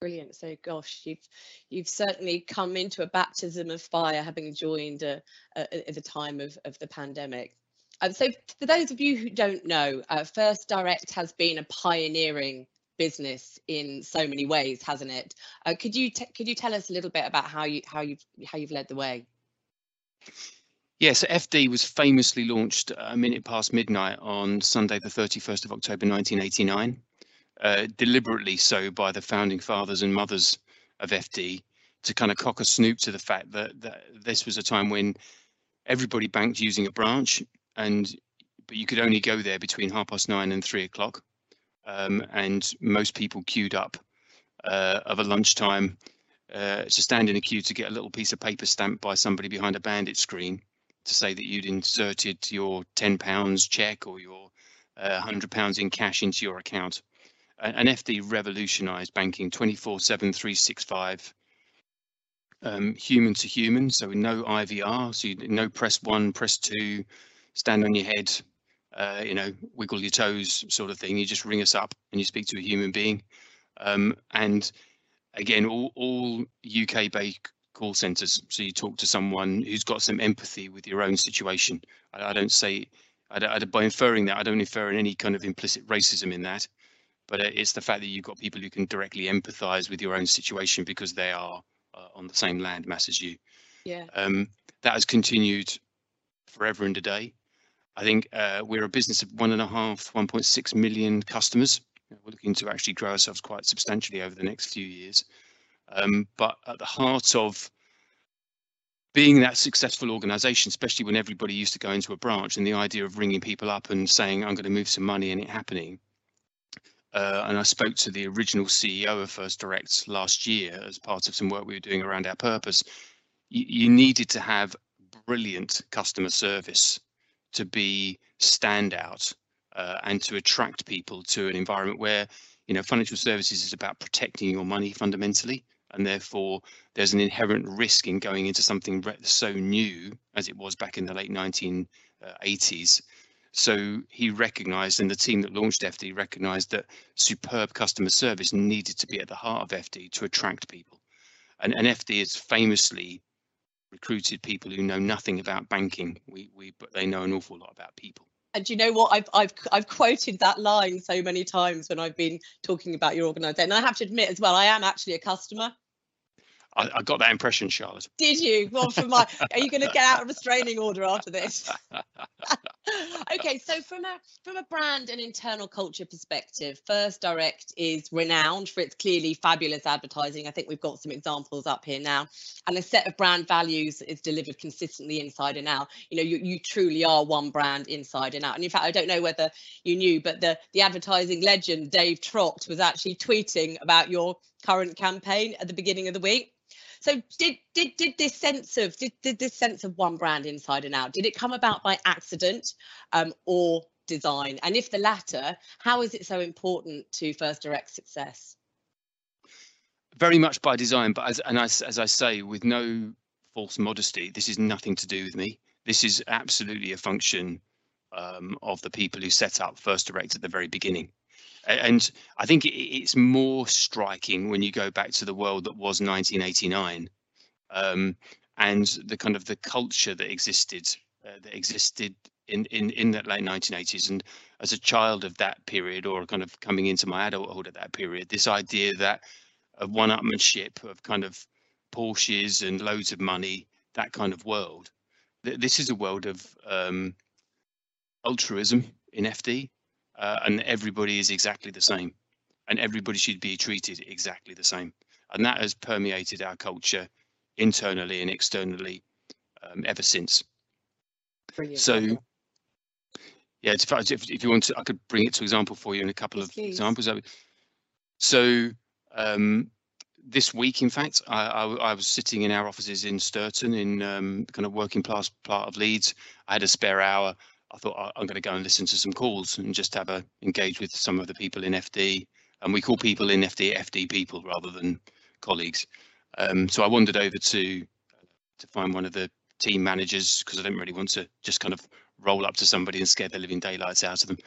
Brilliant. So, gosh, you've you've certainly come into a baptism of fire, having joined at the time of, of the pandemic. Um, so, for those of you who don't know, uh, First Direct has been a pioneering business in so many ways, hasn't it? Uh, could you could you tell us a little bit about how you how you how you've led the way? Yeah, so FD was famously launched a minute past midnight on Sunday, the 31st of October 1989, uh, deliberately so by the founding fathers and mothers of FD to kind of cock a snoop to the fact that, that this was a time when everybody banked using a branch and but you could only go there between half past nine and three o'clock. Um, and most people queued up uh, of a lunchtime uh, to stand in a queue to get a little piece of paper stamped by somebody behind a bandit screen to say that you'd inserted your 10 pounds check or your uh, 100 pounds in cash into your account. An FD revolutionized banking 24 7 365 um, human to human. So no IVR, so you, no press one, press two, stand on your head, uh, you know, wiggle your toes sort of thing. You just ring us up and you speak to a human being. Um, and again, all, all UK based call centers. So you talk to someone who's got some empathy with your own situation. I, I don't say, I, I, by inferring that, I don't infer any kind of implicit racism in that, but it's the fact that you've got people who can directly empathize with your own situation because they are uh, on the same land mass as you. Yeah. Um, that has continued forever and a day. I think uh, we're a business of one and a half, 1.6 million customers. We're looking to actually grow ourselves quite substantially over the next few years. Um, but at the heart of being that successful organization, especially when everybody used to go into a branch and the idea of ringing people up and saying, I'm going to move some money and it happening. Uh, and I spoke to the original CEO of First Direct last year as part of some work we were doing around our purpose. You, needed to have brilliant customer service to be standout uh, and to attract people to an environment where, you know, financial services is about protecting your money fundamentally and therefore there's an inherent risk in going into something so new as it was back in the late 1980s. Uh, so he recognised, and the team that launched FD recognised that superb customer service needed to be at the heart of FD to attract people. And, and FD has famously recruited people who know nothing about banking. We, we, but they know an awful lot about people. And you know what? I've I've I've quoted that line so many times when I've been talking about your organisation. And I have to admit as well, I am actually a customer. I, I, got that impression, Charlotte. Did you? Well, from my, are you going to get out of a restraining order after this? okay, so from a from a brand and internal culture perspective, First Direct is renowned for its clearly fabulous advertising. I think we've got some examples up here now, and a set of brand values is delivered consistently inside and out. You know, you, you truly are one brand inside and out. And in fact, I don't know whether you knew, but the the advertising legend Dave Trott was actually tweeting about your current campaign at the beginning of the week. So did did did this sense of did, did this sense of one brand inside and out did it come about by accident um, or design? And if the latter, how is it so important to First Direct success? Very much by design, but as and as, as I say, with no false modesty, this is nothing to do with me. This is absolutely a function um, of the people who set up First Direct at the very beginning. And I think it's more striking when you go back to the world that was 1989 um, and the kind of the culture that existed uh, that existed in, in in that late 1980s and as a child of that period or kind of coming into my adulthood at that period this idea that of one-upmanship of kind of Porsches and loads of money that kind of world. This is a world of um, altruism in FD uh, and everybody is exactly the same and everybody should be treated exactly the same and that has permeated our culture internally and externally um, ever since Brilliant. so yeah if, if, if, you want to i could bring it to example for you in a couple of Please. examples so um, this week, in fact, I, I, I, was sitting in our offices in Stourton, in um, kind of working class part of Leeds. I had a spare hour. I thought I'm going to go and listen to some calls and just have a engage with some of the people in FD. And we call people in FD FD people rather than colleagues. Um, so I wandered over to to find one of the team managers because I didn't really want to just kind of roll up to somebody and scare the living daylights out of them.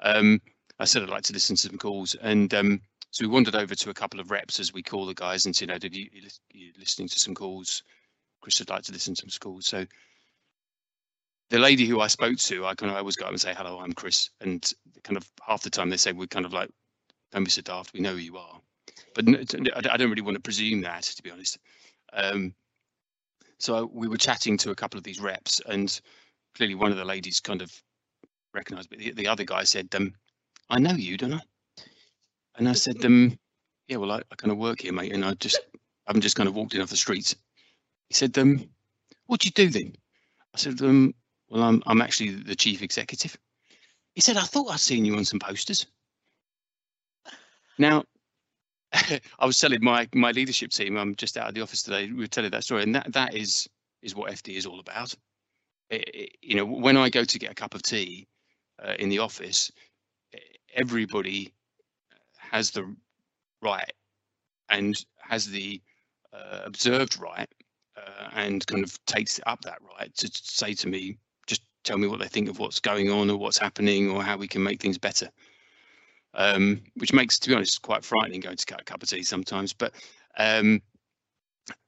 Um, I said I'd like to listen to some calls, and um, so we wandered over to a couple of reps as we call the guys and said, "You know, you, you listening to some calls? Chris would like to listen to some calls." So the lady who I spoke to, I kind of always go up and say, hello, I'm Chris. And kind of half the time they say, we're kind of like, don't be so daft, we know who you are. But I don't really want to presume that, to be honest. Um, so we were chatting to a couple of these reps and clearly one of the ladies kind of recognized, but the, the other guy said, um, I know you, don't I? And I said, um, yeah, well, I, I kind of work here, mate. And I just, I haven't just kind of walked in off the streets. He said, um, what do you do then? I said, um, well, I'm, I'm actually the chief executive. He said, I thought I'd seen you on some posters. Now, I was telling my my leadership team, I'm just out of the office today, we were telling that story, and that that is is what FD is all about. It, it, you know, when I go to get a cup of tea uh, in the office, everybody has the right and has the uh, observed right uh, and kind of takes up that right to say to me, tell me what they think of what's going on or what's happening or how we can make things better. Um, which makes, to be honest, quite frightening going to a cup of tea sometimes. But um,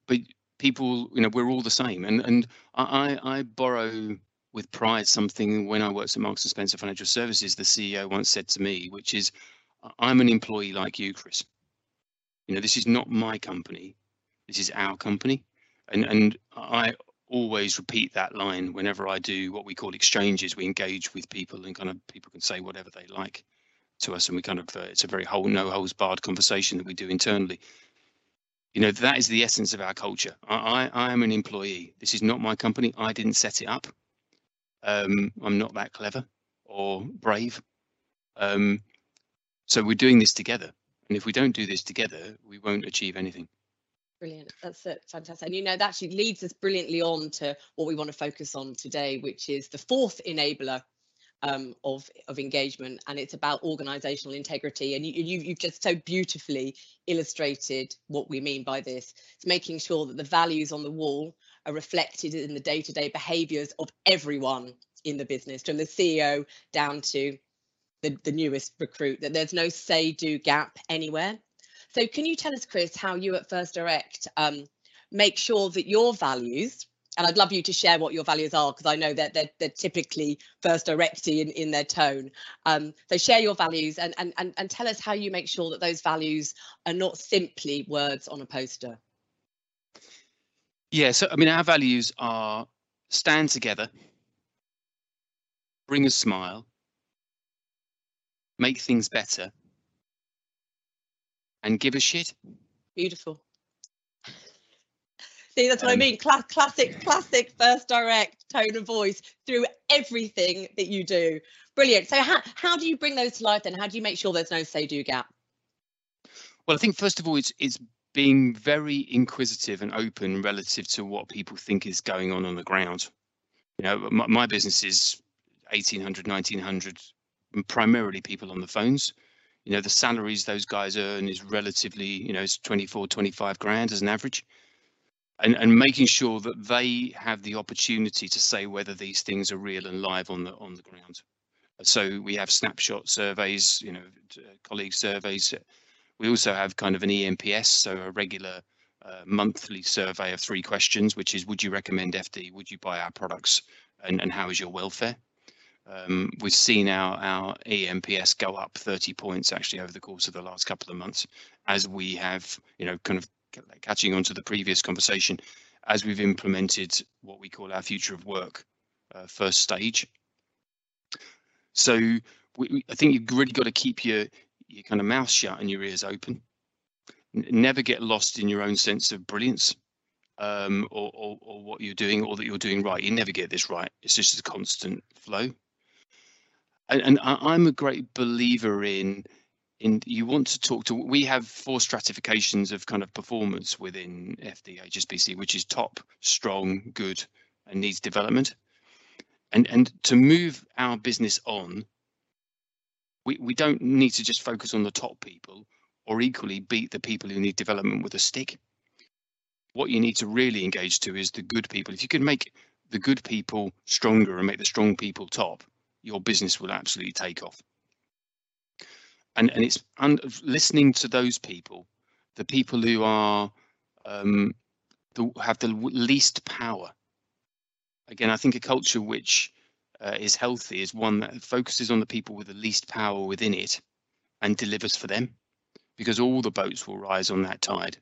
but people, you know, we're all the same. And and I I borrow with pride something when I worked at Marks and Spencer Financial Services. The CEO once said to me, which is, "I'm an employee like you, Chris. You know, this is not my company. This is our company." And and I always repeat that line whenever I do what we call exchanges. We engage with people and kind of people can say whatever they like to us, and we kind of uh, it's a very whole no holds barred conversation that we do internally. you know that is the essence of our culture. I, I, I am an employee. This is not my company. I didn't set it up. Um, I'm not that clever or brave. Um, so we're doing this together. And if we don't do this together, we won't achieve anything. Brilliant. That's it. Fantastic. And you know, that actually leads us brilliantly on to what we want to focus on today, which is the fourth enabler um, of, of engagement. And it's about organizational integrity. And you, you, you've just so beautifully illustrated what we mean by this. It's making sure that the values on the wall are reflected in the day to day behaviors of everyone in the business, from the CEO down to the, the newest recruit, that there's no say do gap anywhere. So can you tell us, Chris, how you at First Direct um, make sure that your values, and I'd love you to share what your values are because I know that they're, they're typically First Directy in, in their tone. Um, so share your values and, and, and, and tell us how you make sure that those values are not simply words on a poster. Yeah, so I mean, our values are stand together, bring a smile, make things better, and give a shit. Beautiful. See, that's what I Um, mean. Cla- classic, classic first direct tone of voice through everything that you do. Brilliant. So how, how do you bring those to life then? How do you make sure there's no say do gap? Well, I think first of all, it's it's being very inquisitive and open relative to what people think is going on on the ground. You know, my, my business is 1800, 1900, and primarily people on the phones. You know, the salaries those guys earn is relatively, you know, it's 24, 25 grand as an average. And, and making sure that they have the opportunity to say whether these things are real and live on the on the ground. So we have snapshot surveys, you know, uh, colleague surveys. We also have kind of an eNPS, so a regular uh, monthly survey of three questions, which is: Would you recommend FD? Would you buy our products? And and how is your welfare? Um, we've seen our our eNPS go up 30 points actually over the course of the last couple of months, as we have, you know, kind of catching on to the previous conversation, as we've implemented what we call our future of work uh, first stage. So we, we, I think you've really got to keep your your kind of mouth shut and your ears open. N- never get lost in your own sense of brilliance um, or, or, or what you're doing or that you're doing right. You never get this right. It's just a constant flow. And, and I, I'm a great believer in in you want to talk to. We have four stratifications of kind of performance within FD HSBC, which is top, strong, good, and needs development. And and to move our business on, we, we don't need to just focus on the top people or equally beat the people who need development with a stick. What you need to really engage to is the good people. If you can make the good people stronger and make the strong people top, your business will absolutely take off. And and it's listening to those people, the people who are um, the, have the least power. Again, I think a culture which uh, is healthy is one that focuses on the people with the least power within it and delivers for them because all the boats will rise on that tide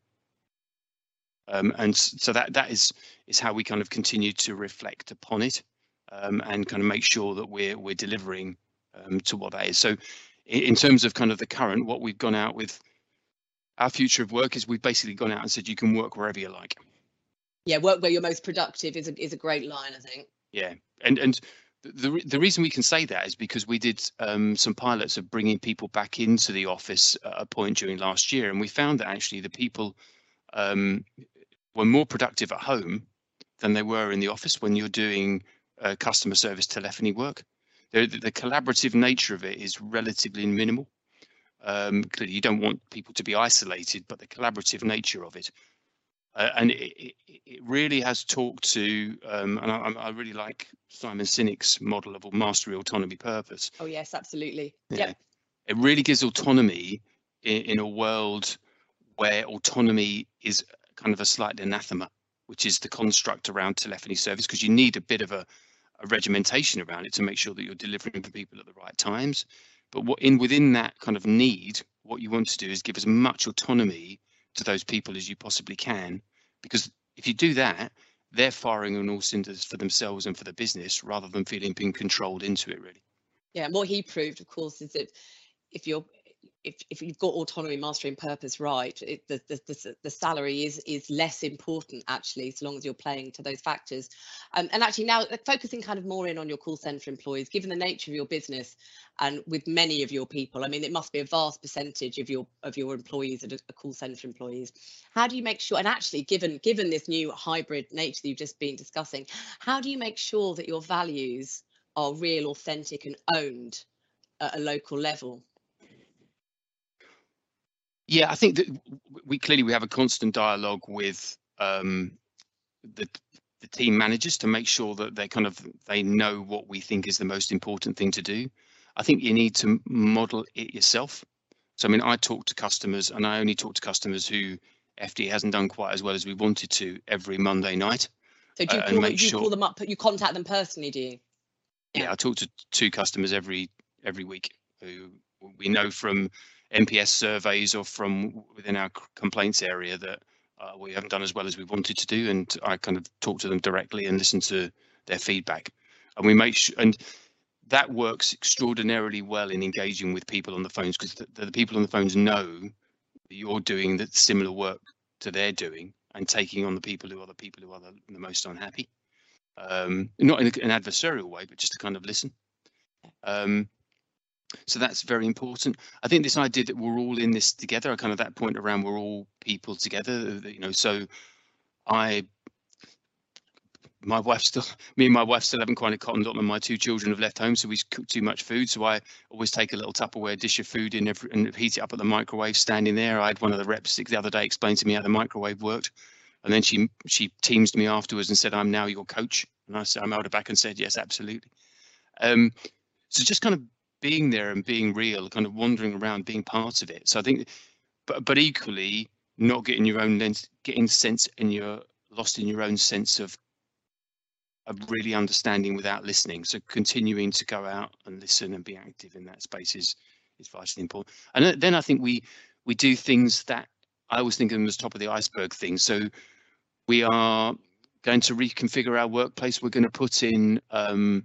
um, and so that that is is how we kind of continue to reflect upon it um, and kind of make sure that we're we're delivering um, to what that is so in, in terms of kind of the current what we've gone out with our future of work is we've basically gone out and said you can work wherever you like Yeah, work where you're most productive is a, is a great line, I think. Yeah, and and the the reason we can say that is because we did um, some pilots of bringing people back into the office at a point during last year, and we found that actually the people um, were more productive at home than they were in the office when you're doing uh, customer service telephony work. The, the collaborative nature of it is relatively minimal. Um, clearly, you don't want people to be isolated, but the collaborative nature of it uh, and it, it, it really has talked to, um, and I, I really like Simon Sinek's model of mastery, autonomy, purpose. Oh yes, absolutely. Yeah. Yep. It really gives autonomy in, in a world where autonomy is kind of a slight anathema, which is the construct around telephony service, because you need a bit of a, a regimentation around it to make sure that you're delivering for people at the right times. But what in within that kind of need, what you want to do is give as much autonomy to those people as you possibly can, because if you do that, they're firing on all cylinders for themselves and for the business rather than feeling being controlled into it really. Yeah, and what he proved, of course, is that if you're if, if you've got autonomy, mastery, and purpose right, it, the, the, the, the, salary is is less important actually, so long as you're playing to those factors. Um, and actually now uh, focusing kind of more in on your call center employees, given the nature of your business and with many of your people, I mean, it must be a vast percentage of your of your employees are call center employees. How do you make sure, and actually given given this new hybrid nature that you've just been discussing, how do you make sure that your values are real, authentic, and owned at a local level? Yeah, I think that we clearly we have a constant dialogue with um, the the team managers to make sure that they kind of they know what we think is the most important thing to do. I think you need to model it yourself. So I mean, I talk to customers, and I only talk to customers who FD hasn't done quite as well as we wanted to every Monday night. So do you, uh, call, them, you sure... call them up? You contact them personally, do you? Yeah. yeah, I talk to two customers every every week who we know from NPS surveys or from within our complaints area that uh, we haven't done as well as we wanted to do. And I kind of talk to them directly and listen to their feedback. And we make sure, and that works extraordinarily well in engaging with people on the phones because the, the, people on the phones know that you're doing the similar work to they're doing and taking on the people who are the people who are the, the most unhappy. Um, not in an adversarial way, but just to kind of listen. Um, so that's very important. I think this idea that we're all in this together, kind of that point around we're all people together, you know, so I my wife still me and my wife still haven't quite cottoned on and my two children have left home so we cook too much food so i always take a little tupperware dish of food in every, and heat it up at the microwave standing there. I had one of the reps the other day explain to me how the microwave worked and then she she teased me afterwards and said i'm now your coach. And i said i mailed her back and said yes absolutely. Um, so just kind of being there and being real, kind of wandering around, being part of it. So I think, but but equally not getting your own lens, getting sense in your lost in your own sense of of really understanding without listening. So continuing to go out and listen and be active in that space is is vitally important. And then I think we we do things that I always think of them as top of the iceberg things. So we are going to reconfigure our workplace. We're going to put in um,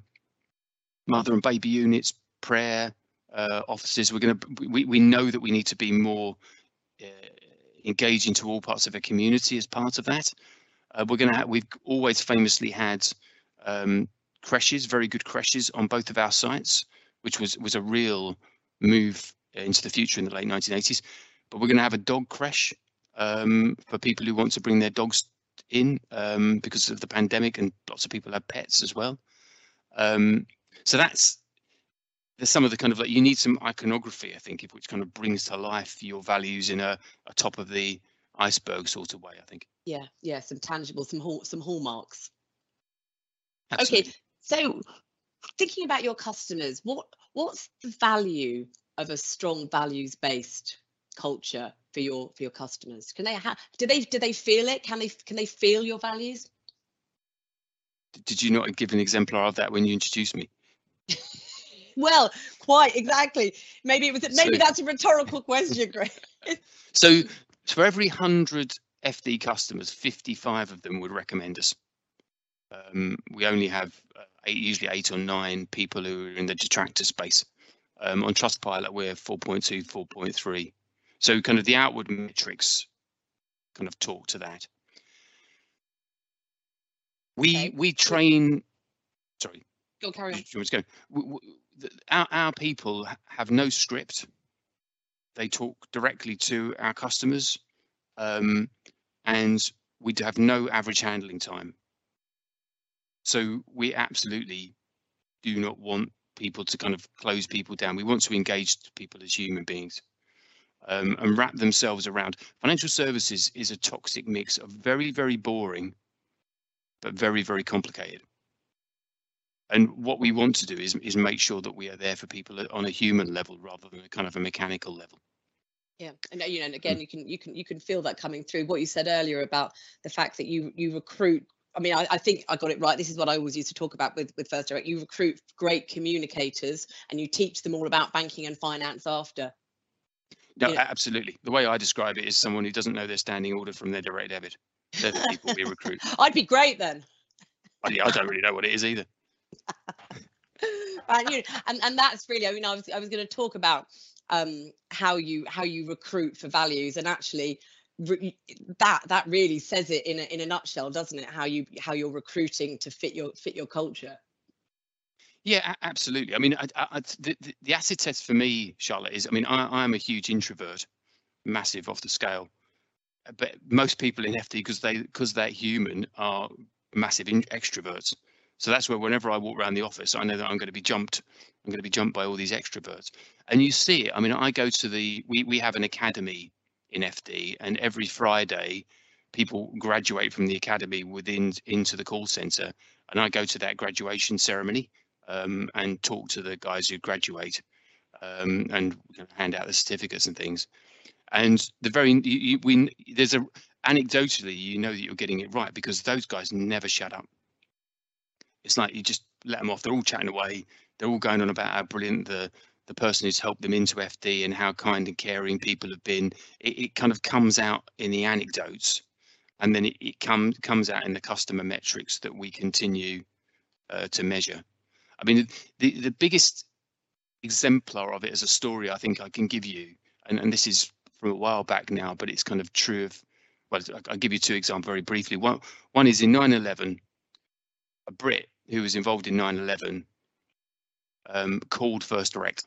mother and baby units prayer uh, offices. We're going to we, we know that we need to be more uh, engaging to all parts of a community as part of that. Uh, we're going to have, we've always famously had um, creches, very good creches on both of our sites, which was was a real move into the future in the late 1980s. But we're going to have a dog creche um, for people who want to bring their dogs in um, because of the pandemic, and lots of people have pets as well. Um, so that's there's some of the kind of like you need some iconography, I think, which kind of brings to life your values in a, a top of the iceberg sort of way. I think. Yeah, yeah, some tangible, some hall, some hallmarks. Absolutely. Okay, so thinking about your customers, what what's the value of a strong values based culture for your for your customers? Can they have do they do they feel it? Can they can they feel your values? Did you not give an exemplar of that when you introduced me? well, quite exactly. Maybe it was. Maybe so, that's a rhetorical question, Greg. so, for every hundred FD customers, fifty-five of them would recommend us. Um, we only have uh, eight, usually eight or nine people who are in the detractor space. Um, on Trustpilot, we're 4.2, 4.3. So, kind of the outward metrics kind of talk to that. We okay. we train. Sorry. Go carry on. Let's go. We, we, our, our people have no script. They talk directly to our customers, um, and we have no average handling time. So we absolutely do not want people to kind of close people down. We want to engage people as human beings um, and wrap themselves around. Financial services is a toxic mix of very, very boring, but very, very complicated and what we want to do is is make sure that we are there for people on a human level rather than a kind of a mechanical level yeah and uh, you know and again mm. you can you can you can feel that coming through what you said earlier about the fact that you you recruit I mean, I, I, think I got it right. This is what I always used to talk about with, with First Direct. You recruit great communicators and you teach them all about banking and finance after. No, you know? absolutely. The way I describe it is someone who doesn't know their standing order from their direct debit. They're the people we recruit. I'd be great then. I, I don't really know what it is either. And, you know, and and that's really I mean I was I was going to talk about um, how you how you recruit for values and actually re- that that really says it in a, in a nutshell doesn't it how you how you're recruiting to fit your fit your culture Yeah, absolutely. I mean, I, I, the, the, acid test for me, Charlotte, is I mean, I, I'm a huge introvert, massive off the scale. But most people in FD, because they because they're human, are massive in, extroverts. So that's where whenever I walk around the office, I know that I'm going to be jumped. I'm going to be jumped by all these extroverts, and you see it. I mean, I go to the we we have an academy in FD, and every Friday, people graduate from the academy within into the call center, and I go to that graduation ceremony um, and talk to the guys who graduate um, and hand out the certificates and things. And the very you, you, we there's a anecdotally you know that you're getting it right because those guys never shut up. It's like you just let them off. They're all chatting away. They're all going on about how brilliant the the person who's helped them into FD and how kind and caring people have been. It, it kind of comes out in the anecdotes, and then it, it comes comes out in the customer metrics that we continue uh, to measure. I mean, the the biggest exemplar of it as a story I think I can give you, and, and this is from a while back now, but it's kind of true of. Well, I'll give you two examples very briefly. One one is in 9/11, a Brit who was involved in 9/11 um, called First Direct.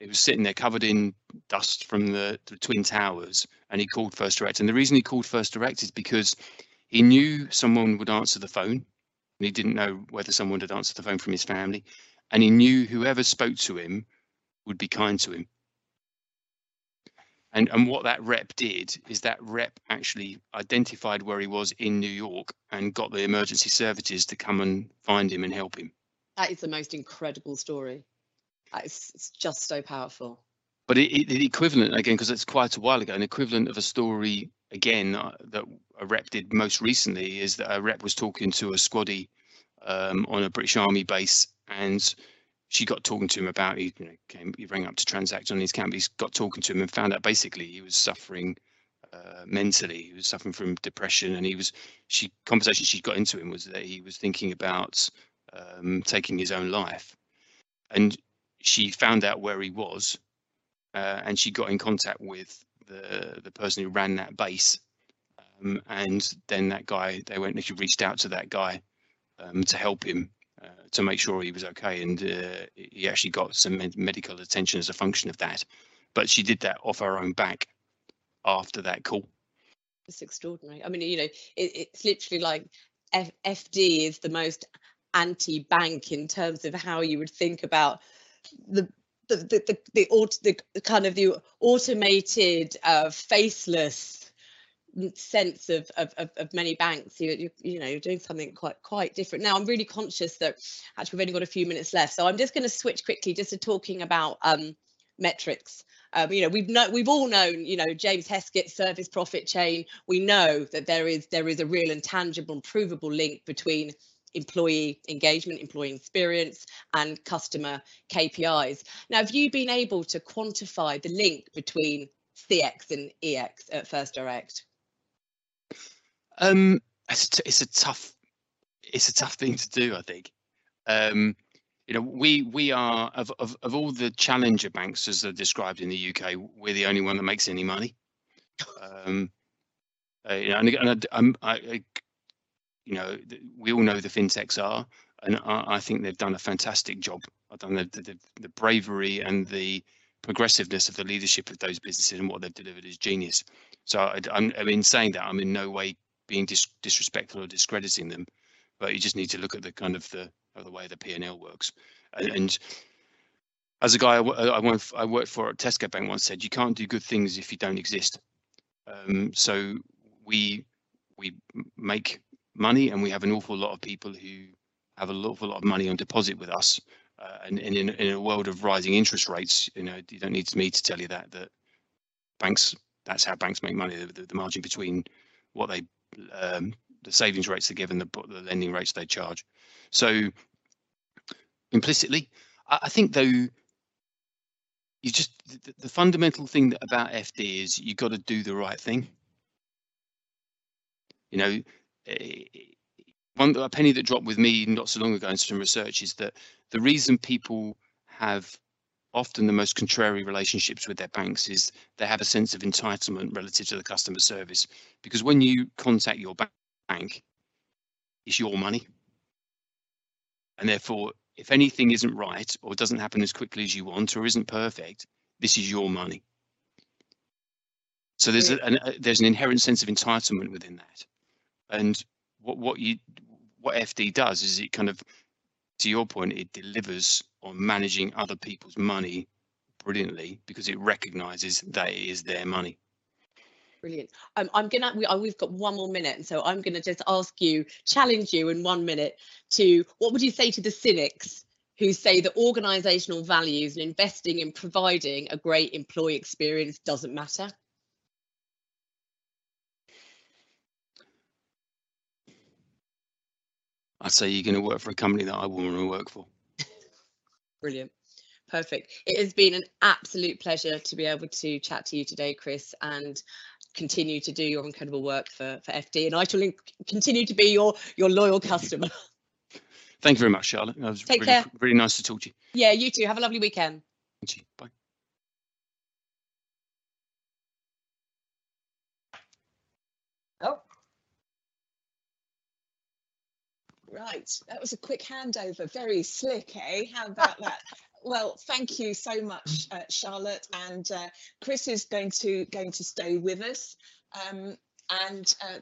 It was sitting there covered in dust from the, the twin towers, and he called First Direct. And the reason he called First Direct is because he knew someone would answer the phone, and he didn't know whether someone had answered the phone from his family, and he knew whoever spoke to him would be kind to him. And and what that rep did is that rep actually identified where he was in New York and got the emergency services to come and find him and help him. that is the most incredible story is it's just so powerful But it, it, the equivalent again, because it's quite a while ago, an equivalent of a story again uh, that a rep did most recently is that a rep was talking to a squaddy um, on a British Army base, and she got talking to him about he, you know, came he rang up to transact on his camp. He got talking to him and found out basically he was suffering uh, mentally. He was suffering from depression, and he was she conversation she got into him was that he was thinking about um, taking his own life, and she found out where he was uh, and she got in contact with the the person who ran that base um, and then that guy they went she reached out to that guy um, to help him to make sure he was okay and uh, he actually got some med- medical attention as a function of that. But she did that off her own back after that call. It's extraordinary. I mean you know it, it's literally like F- fd is the most anti-bank in terms of how you would think about the the the the, the, the kind of the automated uh, faceless sense of, of, of, of many banks you, you you know you're doing something quite quite different. Now i'm really conscious that actually we've only got a few minutes left so i'm just going to switch quickly just to talking about um metrics. Um, you know we've know we've all known you know james Heskett's service profit chain. We know that there is there is a real and tangible and provable link between employee engagement employee experience and customer kpis now have you been able to quantify the link between cx and ex at first direct um it's, it's a tough it's a tough thing to do i think. Um you know we we are of, of of all the challenger banks as they're described in the uk we're the only one that makes any money. Um uh, you know and, and I, I'm, I, I you know we all know the fintechs are and I, I think they've done a fantastic job. I've done the, the the bravery and the progressiveness of the leadership of those businesses and what they've delivered is genius. So I, I'm, I mean saying that i'm in no way being dis- disrespectful or discrediting them but you just need to look at the kind of the of the way the P&L works. And, and as a guy I, I, worked for at Tesco Bank once said, you can't do good things if you don't exist. Um, so we we make money and we have an awful lot of people who have an awful lot of money on deposit with us. Uh, and, and in, in a world of rising interest rates, you know, you don't need me to tell you that that banks that's how banks make money. The, the margin between what they um, the savings rates they give and the, the lending rates they charge. So implicitly, I, I think though you just the, the fundamental thing about FD is you've got to do the right thing. You know, eh, one a penny that dropped with me not so long ago in some research is that the reason people have often the most contrary relationships with their banks is they have a sense of entitlement relative to the customer service because when you contact your bank, it's your money. And therefore, if anything isn't right or doesn't happen as quickly as you want or isn't perfect, this is your money. So there's a, an, a, there's an inherent sense of entitlement within that, and what what you what FD does is it kind of, to your point, it delivers on managing other people's money brilliantly because it recognises that it is their money. Brilliant. Um, I'm gonna we, uh, we've got one more minute, and so I'm gonna just ask you, challenge you in one minute to what would you say to the cynics who say that organisational values and investing in providing a great employee experience doesn't matter? I say you're going to work for a company that I want to work for. Brilliant. Perfect. It has been an absolute pleasure to be able to chat to you today, Chris, and continue to do your incredible work for, for FD. And I shall continue to be your, your loyal customer. Thank you very much, Charlotte. It was Take really, care. really nice to talk to you. Yeah, you too. Have a lovely weekend. Thank you. Bye. Oh, Right, that was a quick handover. Very slick, eh? How about that? Well, thank you so much, uh, Charlotte. And uh, Chris is going to going to stay with us. Um, and uh,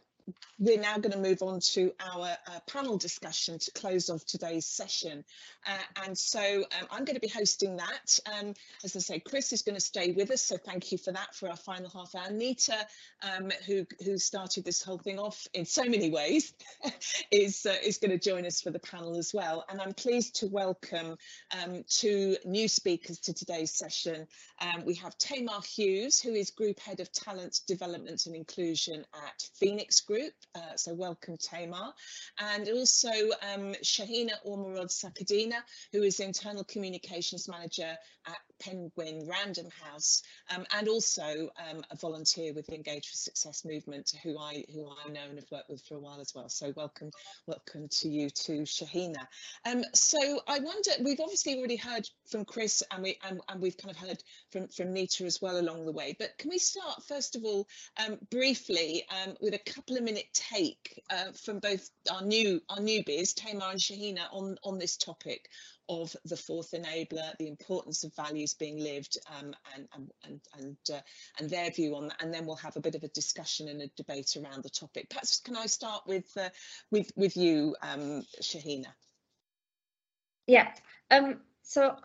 we're now going to move on to our uh, panel discussion to close off today's session. Uh, and so um, I'm going to be hosting that. Um, as I say, Chris is going to stay with us, so thank you for that for our final half hour. Nita, um, who, who started this whole thing off in so many ways, is, uh, is going to join us for the panel as well. And I'm pleased to welcome um, two new speakers to today's session. Um, we have Tamar Hughes, who is Group Head of Talent Development and Inclusion at Phoenix Group. Uh, so welcome Tamar. And also um, Shahina Ormerod Sakadina, who is Internal Communications Manager at Penguin Random House, um, and also um, a volunteer with the Engage for Success movement, who I who I know and have worked with for a while as well. So welcome, welcome to you too, Shahina. Um, so I wonder, we've obviously already heard from Chris, and we and, and we've kind of heard from from Nita as well along the way. But can we start first of all um, briefly um, with a couple of minute take uh, from both our new our newbies, Tamar and Shahina, on on this topic of the fourth enabler, the importance of values being lived, um, and and and uh, and their view on that, and then we'll have a bit of a discussion and a debate around the topic. Perhaps can I start with uh, with with you, um, Shahina? Yeah. Um, so,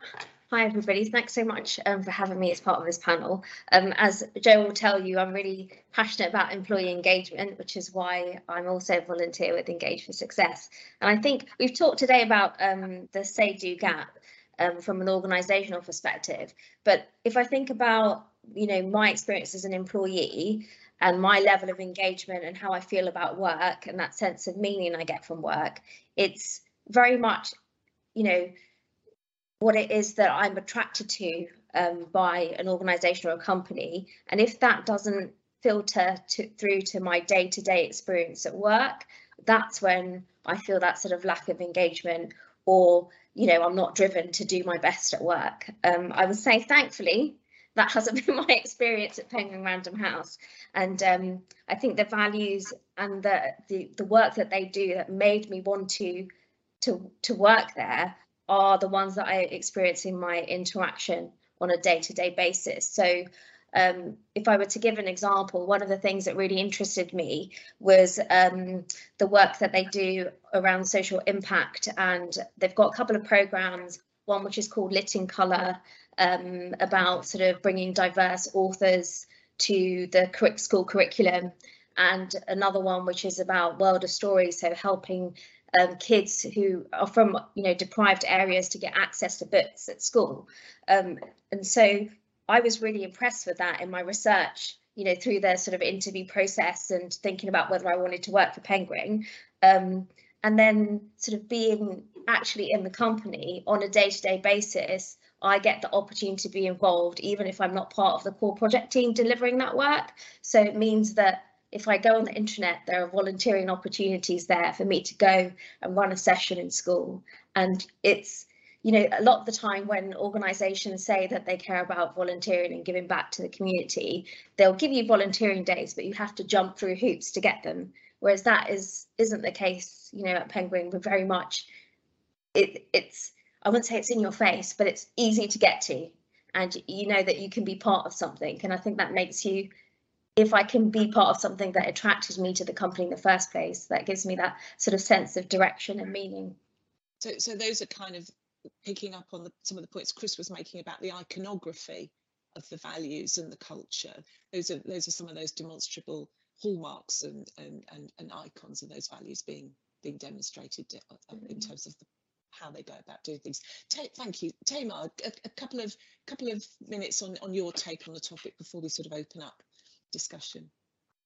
hi everybody. Thanks so much um, for having me as part of this panel. Um, as Joe will tell you, I'm really passionate about employee engagement, which is why I'm also a volunteer with Engage for Success. And I think we've talked today about um, the say do gap um, from an organisational perspective. But if I think about, you know, my experience as an employee and my level of engagement and how I feel about work and that sense of meaning I get from work, it's very much, you know, what it is that I'm attracted to um, by an organisation or a company. And if that doesn't filter to, through to my day to day experience at work, that's when I feel that sort of lack of engagement or, you know, I'm not driven to do my best at work. Um, I would say, thankfully, that hasn't been my experience at Penguin Random House. And um, I think the values and the, the, the work that they do that made me want to to to work there are the ones that I experience in my interaction on a day-to-day basis. So um, if I were to give an example, one of the things that really interested me was um, the work that they do around social impact. And they've got a couple of programs, one which is called Lit in Colour, um, about sort of bringing diverse authors to the school curriculum, and another one which is about World of Stories, so helping um, kids who are from you know deprived areas to get access to books at school. Um, and so i was really impressed with that in my research you know through the sort of interview process and thinking about whether i wanted to work for penguin. Um, and then sort of being actually in the company on a day-to-day basis i get the opportunity to be involved even if i'm not part of the core project team delivering that work. So it means that if I go on the internet, there are volunteering opportunities there for me to go and run a session in school. And it's, you know, a lot of the time when organisations say that they care about volunteering and giving back to the community, they'll give you volunteering days, but you have to jump through hoops to get them. Whereas that is isn't the case, you know, at Penguin. We're very much it it's I wouldn't say it's in your face, but it's easy to get to, and you know that you can be part of something. And I think that makes you if I can be part of something that attracted me to the company in the first place, that gives me that sort of sense of direction and meaning. So, so those are kind of picking up on the, some of the points Chris was making about the iconography of the values and the culture. Those are those are some of those demonstrable hallmarks and and and, and icons of those values being being demonstrated uh, uh, in mm-hmm. terms of the, how they go about doing things. thank you, Tamar. A, a, couple of couple of minutes on on your take on the topic before we sort of open up discussion.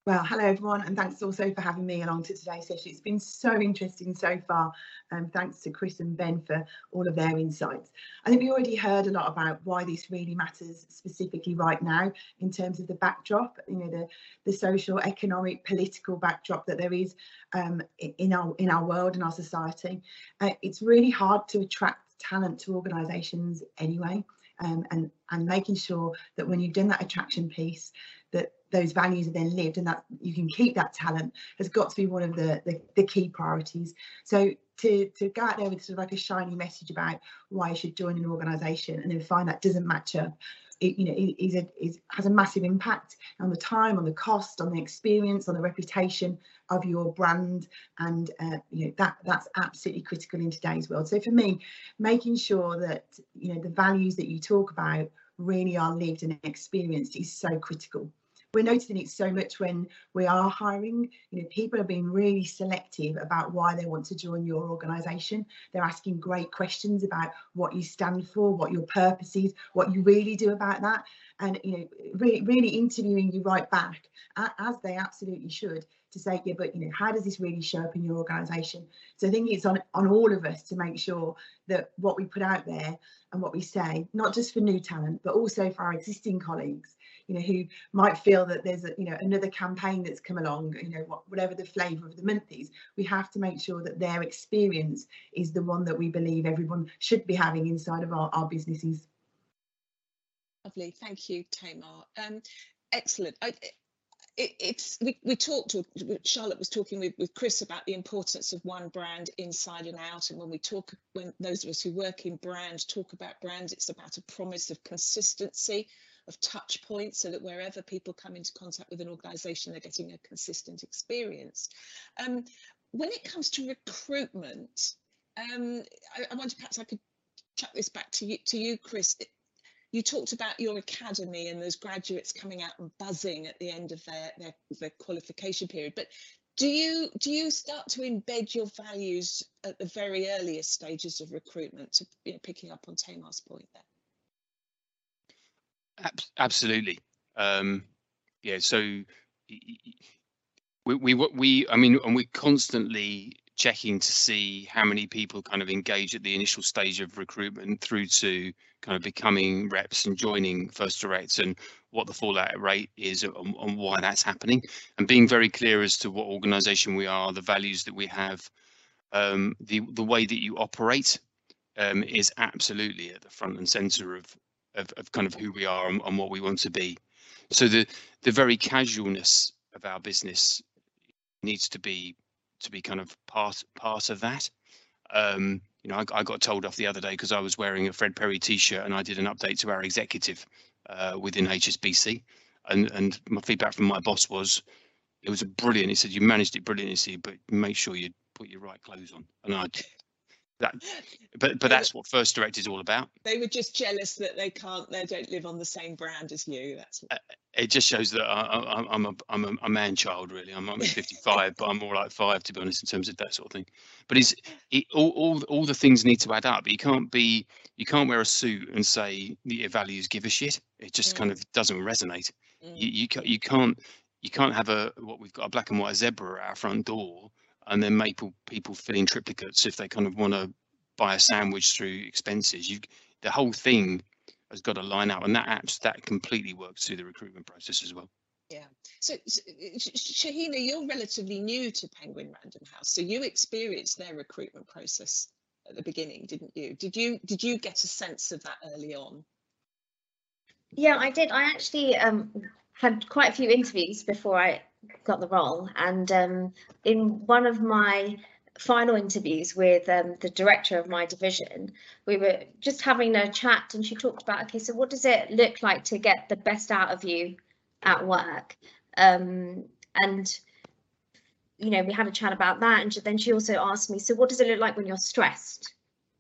Well, hello everyone, and thanks also for having me along to today's session. It's been so interesting so far. Um, thanks to Chris and Ben for all of their insights. I think we already heard a lot about why this really matters specifically right now in terms of the backdrop, you know, the, the social, economic, political backdrop that there is um, in our in our world and our society. Uh, it's really hard to attract talent to organisations anyway. Um, and and making sure that when you've done that attraction piece that those values are then lived and that you can keep that talent has got to be one of the, the, the key priorities. So to, to go out there with sort of like a shiny message about why you should join an organisation and then find that doesn't match up, it, you know, is a, has a massive impact on the time, on the cost, on the experience, on the reputation of your brand, and uh, you know that that's absolutely critical in today's world. So for me, making sure that you know the values that you talk about really are lived and experienced is so critical we're noticing it so much when we are hiring. You know, people are being really selective about why they want to join your organisation. They're asking great questions about what you stand for, what your purpose is, what you really do about that, and you know, really, really interviewing you right back as they absolutely should to say, yeah, but you know, how does this really show up in your organisation? So I think it's on on all of us to make sure that what we put out there and what we say, not just for new talent, but also for our existing colleagues, you know, who might feel that there's a, you know, another campaign that's come along, you know, whatever the flavour of the month is, we have to make sure that their experience is the one that we believe everyone should be having inside of our, our businesses. Lovely, thank you, Tamar. Um, excellent. I, it, it's we, we talked charlotte was talking with, with chris about the importance of one brand inside and out and when we talk when those of us who work in brand talk about brand it's about a promise of consistency of touch points so that wherever people come into contact with an organisation, they're getting a consistent experience. Um, when it comes to recruitment, um, I, I wonder perhaps I could chuck this back to you, to you, Chris. You talked about your academy and those graduates coming out and buzzing at the end of their, their, their qualification period. But do you do you start to embed your values at the very earliest stages of recruitment to you know, picking up on Tamar's point there? Absolutely. Um, yeah. So we, we we I mean, and we're constantly checking to see how many people kind of engage at the initial stage of recruitment through to kind of becoming reps and joining first directs and what the fallout rate is and, and why that's happening and being very clear as to what organization we are the values that we have um, the the way that you operate um, is absolutely at the front and center of of, of kind of who we are and, and what we want to be. So the the very casualness of our business needs to be to be kind of part part of that. Um, you know, I, I, got told off the other day because I was wearing a Fred Perry T-shirt and I did an update to our executive uh, within HSBC, and and my feedback from my boss was it was brilliant. He said you managed it brilliantly, but make sure you put your right clothes on. And I that but but that's what first direct is all about. They were just jealous that they can't they don't live on the same brand as you. That's uh, it just shows that I, am a i'm a, a man child really. I'm, I'm 55 but i'm more like five to be honest in terms of that sort of thing. But it's it, all, all all the things need to add up. You can't be you can't wear a suit and say your values give a shit. It just mm. kind of doesn't resonate. Mm. you, you you can't you can't have a what we've got a black and white zebra at our front door and then make people, people fill in triplicates if they kind of want to buy a sandwich through expenses. You, the whole thing has got to line up, and that apps that completely works through the recruitment process as well. Yeah. So, so Shahina, you're relatively new to Penguin Random House, so you experienced their recruitment process at the beginning, didn't you? Did you did you get a sense of that early on? Yeah, I did. I actually um, had quite a few interviews before I got the role, and um, in one of my final interviews with um, the director of my division, we were just having a chat, and she talked about, okay, so what does it look like to get the best out of you at work? Um, and you know, we had a chat about that, and then she also asked me, so what does it look like when you're stressed?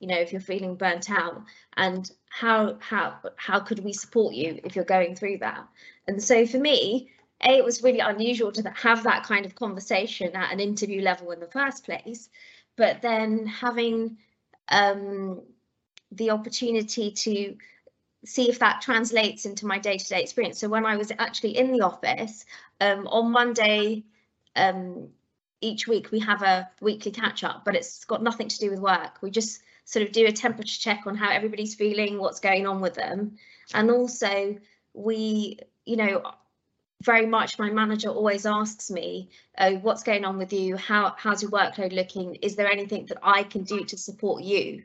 You know, if you're feeling burnt out, and how how how could we support you if you're going through that? And so for me, a it was really unusual to have that kind of conversation at an interview level in the first place, but then having um, the opportunity to see if that translates into my day-to-day experience. So when I was actually in the office um, on Monday um, each week, we have a weekly catch-up, but it's got nothing to do with work. We just sort of do a temperature check on how everybody's feeling, what's going on with them, and also we, you know, very much my manager always asks me oh, what's going on with you? How how's your workload looking? Is there anything that i can do to support you?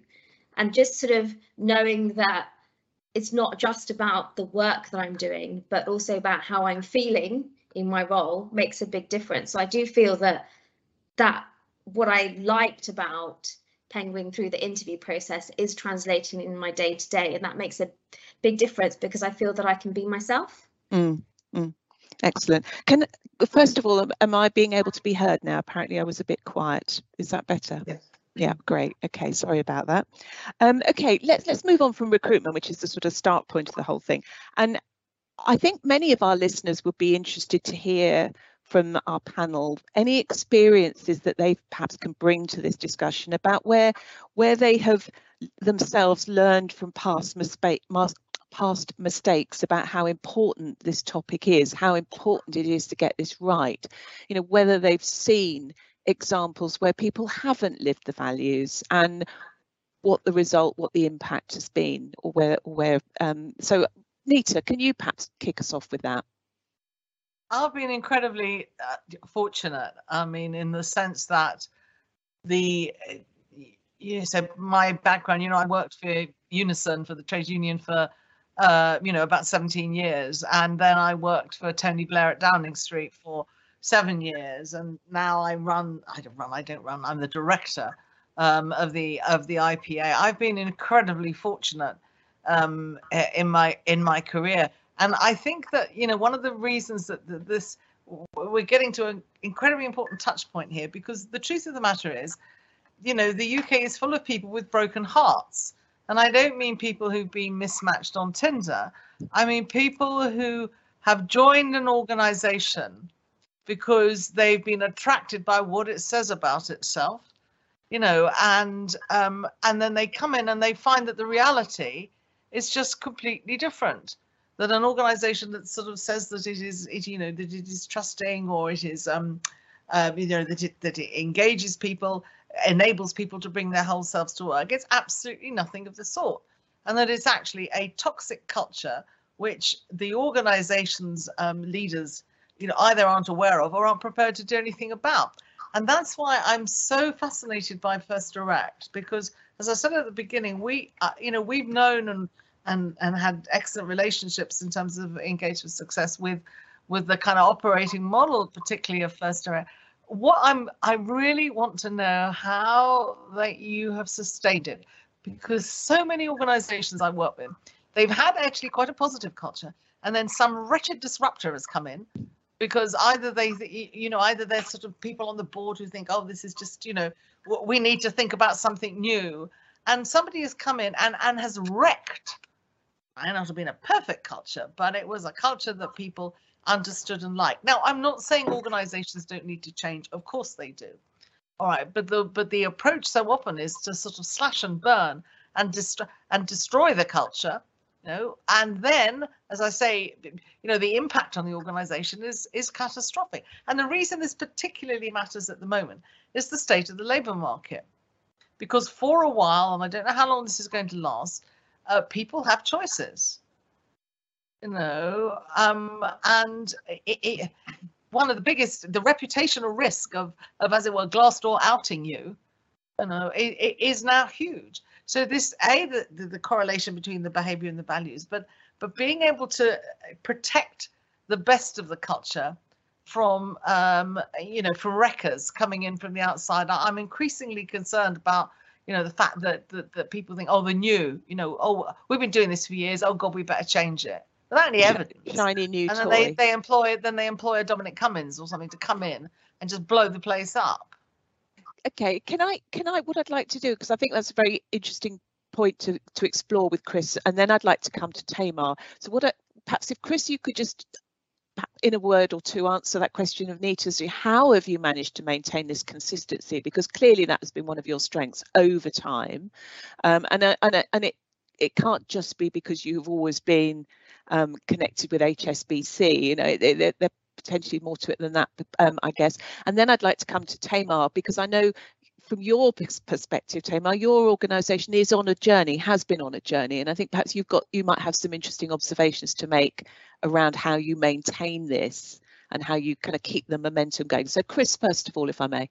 And just sort of knowing that it's not just about the work that i'm doing but also about how i'm feeling in my role makes a big difference. So i do feel that that what i liked about penguin through the interview process is translating in my day to day and that makes a big difference because i feel that i can be myself mm, mm. Excellent. Can first of all, am I being able to be heard now? Apparently, I was a bit quiet. Is that better? Yes. Yeah, great. Okay, sorry about that. Um, okay, let's let's move on from recruitment, which is the sort of start point of the whole thing. And I think many of our listeners would be interested to hear from our panel any experiences that they perhaps can bring to this discussion about where where they have themselves learned from past past mistakes about how important this topic is, how important it is to get this right. You know, whether they've seen examples where people haven't lived the values and what the result, what the impact has been, or where, where. Um, so, Nita, can you perhaps kick us off with that? I've been incredibly uh, fortunate. I mean, in the sense that the you so my background, you know, I worked for Unison for the trade union for uh, you know, about 17 years. And then I worked for Tony Blair at Downing Street for seven years. And now I run, I don't run, I don't run, I'm the director um, of the of the IPA. I've been incredibly fortunate um, in my in my career. And I think that, you know, one of the reasons that, this we're getting to an incredibly important touch point here because the truth of the matter is, you know, the UK is full of people with broken hearts and I don't mean people who've been mismatched on Tinder. I mean people who have joined an organization because they've been attracted by what it says about itself, you know, and um, and then they come in and they find that the reality is just completely different. That an organization that sort of says that it is, it, you know, that it is trusting or it is, um, uh, you know, that it that it engages people enables people to bring their whole selves to work. It's absolutely nothing of the sort. And that it's actually a toxic culture which the organization's um, leaders you know, either aren't aware of or aren't prepared to do anything about. And that's why I'm so fascinated by First Direct because, as I said at the beginning, we, uh, you know, we've known and and and had excellent relationships in terms of engagement success with with the kind of operating model, particularly of First Direct. What I'm I really want to know how that you have sustained it because so many organizations I work with they've had actually quite a positive culture and then some wretched disruptor has come in because either they you know either there's sort of people on the board who think oh this is just you know we need to think about something new and somebody has come in and and has wrecked might not have been a perfect culture but it was a culture that people understood and liked. Now, I'm not saying organizations don't need to change. Of course they do. All right, but the but the approach so often is to sort of slash and burn and destroy and destroy the culture, you know, and then, as I say, you know, the impact on the organization is is catastrophic. And the reason this particularly matters at the moment is the state of the labor market. Because for a while, and I don't know how long this is going to last, uh, people have choices you know, um, and it, it, one of the biggest, the reputational risk of, of, as it were, Glassdoor outing you you know, it, it is now huge. So this a the, the, the correlation between the behavior and the values, but but being able to protect the best of the culture from um, you know from wreckers coming in from the outside. I'm increasingly concerned about you know the fact that, that that people think oh the new you know oh we've been doing this for years. Oh god we better change it. Without any evidence. Shiny new and then toy. they they employ then they employ a Dominic Cummings or something to come in and just blow the place up. Okay. Can i can i what i'd like to do because i think that's a very interesting point to to explore with chris and then i'd like to come to tamar. So what I, perhaps if chris you could just in a word or two answer that question of Nita's how have you managed to maintain this consistency? Because clearly that has been one of your strengths over time. Um, and uh, and, uh, and it it can't just be because you've always been um, connected with HSBC you know they, they're potentially more to it than that um, I guess. And then I'd like to come to Tamar because I know from your perspective, Tamar, your organisation is on a journey, has been on a journey, and I think perhaps you've got you might have some interesting observations to make around how you maintain this and how you kind of keep the momentum going. So, Chris, first of all, if I may.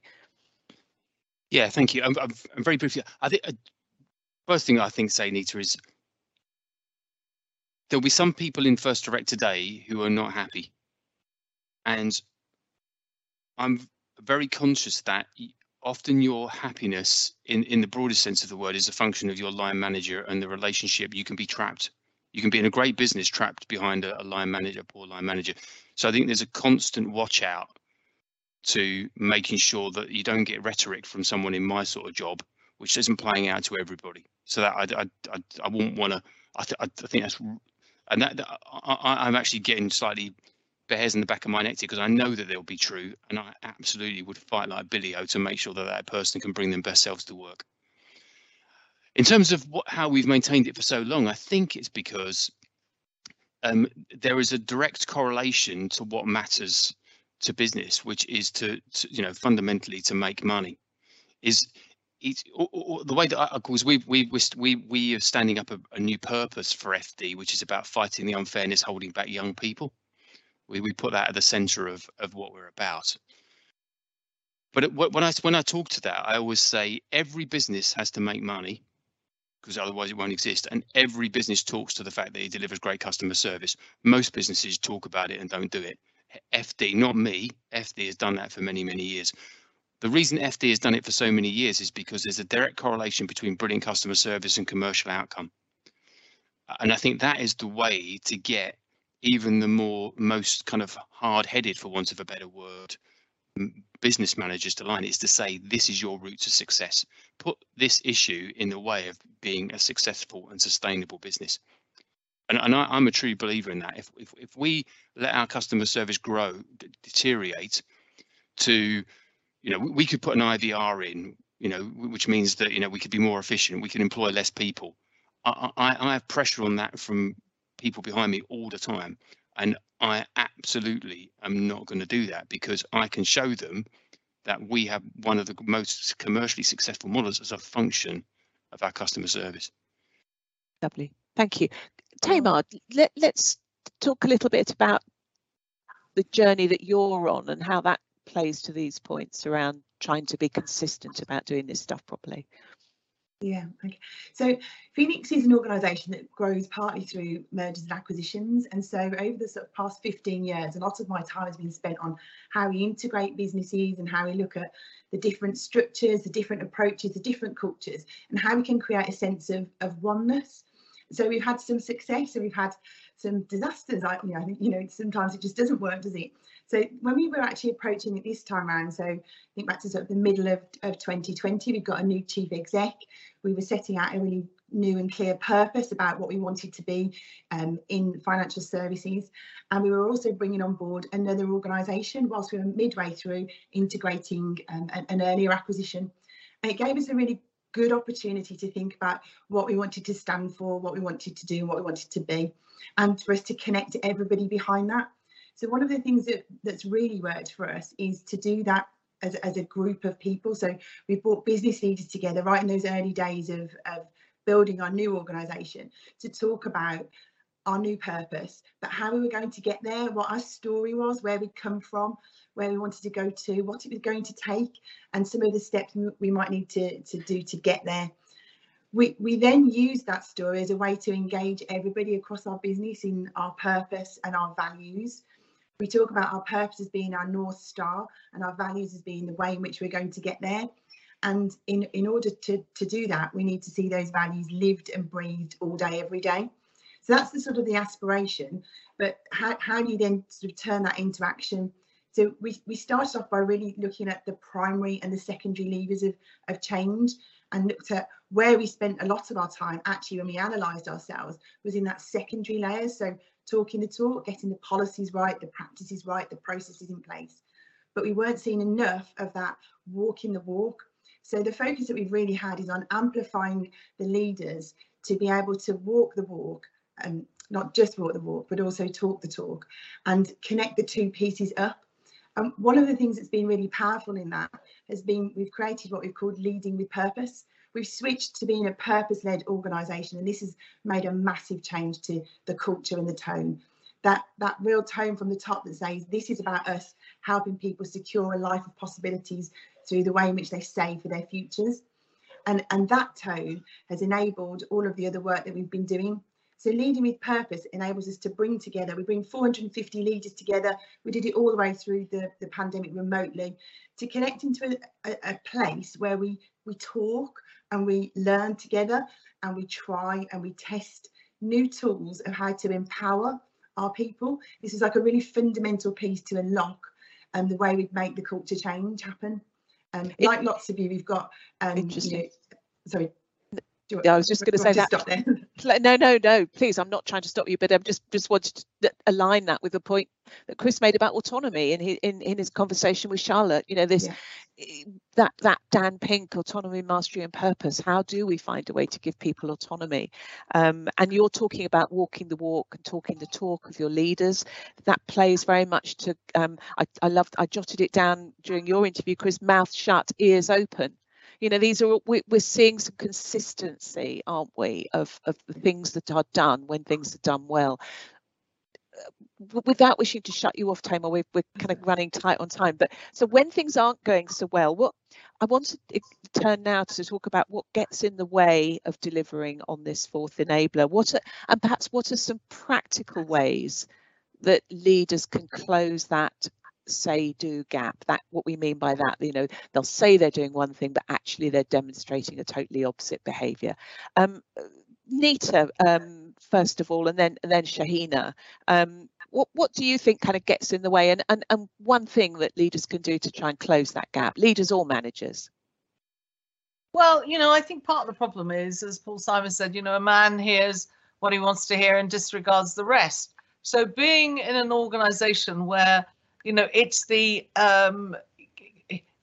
Yeah, thank you. I'm, I'm, I'm very briefly. I think uh, first thing I think, say, Nita, is there'll be some people in First Direct today who are not happy, and I'm very conscious that often your happiness in in the broadest sense of the word is a function of your line manager and the relationship. You can be trapped. You can be in a great business trapped behind a, a line manager a poor line manager. So i think there's a constant watch out to making sure that you don't get rhetoric from someone in my sort of job which isn't playing out to everybody. So that i i i, I wouldn't want to I, th- I think that's and that, that I, i'm actually getting slightly hairs in the back of my neck because I know that they'll be true, and I absolutely would fight like Billy O to make sure that that person can bring their best selves to work. In terms of what, how we've maintained it for so long, I think it's because um, there is a direct correlation to what matters to business, which is to, to you know fundamentally to make money. Is it, or, or the way that I, of course we we we we are standing up a, a new purpose for FD, which is about fighting the unfairness holding back young people we, we put that at the center of, of what we're about. But it, when I when I talk to that, I always say every business has to make money because otherwise it won't exist. And every business talks to the fact that it delivers great customer service. Most businesses talk about it and don't do it. FD, not me, FD has done that for many, many years. The reason FD has done it for so many years is because there's a direct correlation between brilliant customer service and commercial outcome. And I think that is the way to get even the more most kind of hard-headed, for want of a better word, business managers to line is to say this is your route to success. Put this issue in the way of being a successful and sustainable business. And, and I, am a true believer in that. If, if if we let our customer service grow, deteriorate, to, you know, we could put an IVR in, you know, which means that you know we could be more efficient, we can employ less people. I, I, I have pressure on that from people behind me all the time. And I absolutely am not going to do that because I can show them that we have one of the most commercially successful models as a function of our customer service. Lovely. Thank you. Tamar, let, let's talk a little bit about the journey that you're on and how that plays to these points around trying to be consistent about doing this stuff properly. Yeah, okay. So Phoenix is an organisation that grows partly through mergers and acquisitions. And so over the sort of past 15 years, a lot of my time has been spent on how we integrate businesses and how we look at the different structures, the different approaches, the different cultures, and how we can create a sense of, of oneness. So we've had some success and we've had some disasters. I, you know, I think, you know, sometimes it just doesn't work, does it? So when we were actually approaching it this time around, so I think back to sort of the middle of, of 2020, we got a new chief exec. We were setting out a really new and clear purpose about what we wanted to be um, in financial services. And we were also bringing on board another organisation whilst we were midway through integrating um, an, an earlier acquisition. And it gave us a really good opportunity to think about what we wanted to stand for, what we wanted to do, what we wanted to be, and for us to connect everybody behind that. So one of the things that that's really worked for us is to do that as, as a group of people. So we brought business leaders together right in those early days of, of building our new organisation to talk about our new purpose, but how we were going to get there, what our story was, where we'd come from, where we wanted to go to, what it was going to take, and some of the steps we might need to, to do to get there. We, we then use that story as a way to engage everybody across our business in our purpose and our values. We talk about our purpose as being our North Star and our values as being the way in which we're going to get there. And in, in order to, to do that, we need to see those values lived and breathed all day, every day. So that's the sort of the aspiration. But how, how do you then sort of turn that into action? So we, we started off by really looking at the primary and the secondary levers of, of change and looked at where we spent a lot of our time actually when we analysed ourselves was in that secondary layer. So talking the talk, getting the policies right, the practices right, the processes in place. But we weren't seeing enough of that walking the walk. So the focus that we've really had is on amplifying the leaders to be able to walk the walk and not just walk the walk, but also talk the talk and connect the two pieces up. And one of the things that's been really powerful in that has been we've created what we've called leading with purpose. We've switched to being a purpose led organisation, and this has made a massive change to the culture and the tone. That, that real tone from the top that says this is about us helping people secure a life of possibilities through the way in which they save for their futures. And, and that tone has enabled all of the other work that we've been doing so leading with purpose enables us to bring together, we bring 450 leaders together. We did it all the way through the, the pandemic remotely to connect into a, a, a place where we, we talk and we learn together and we try and we test new tools of how to empower our people. This is like a really fundamental piece to unlock um, the way we make the culture change happen. Um, like lots of you, we've got um, Interesting. You know, sorry, yeah, I was just going to say that. No, no, no. Please, I'm not trying to stop you, but I'm just just wanted to align that with the point that Chris made about autonomy in his in, in his conversation with Charlotte. You know, this yeah. that that Dan Pink autonomy, mastery, and purpose. How do we find a way to give people autonomy? Um, and you're talking about walking the walk and talking the talk of your leaders. That plays very much to. Um, I I loved. I jotted it down during your interview, Chris. Mouth shut, ears open you know these are we, are seeing some consistency aren't we of of the things that are done when things are done well. Uh, without wishing to shut you off Tamar, we're, we're kind of running tight on time but so when things aren't going so well what i want to turn now to talk about what gets in the way of delivering on this fourth enabler. What are, and perhaps what are some practical ways that leaders can close that say do gap that what we mean by that you know they'll say they're doing one thing but actually they're demonstrating a totally opposite behavior. Um, nita um, first of all and then and then shahina. Um, what what do you think kind of gets in the way? And, and and one thing that leaders can do to try and close that gap leaders or managers? Well you know i think part of the problem is as paul simon said you know a man hears what he wants to hear and disregards the rest. So being in an organization where you know it's the um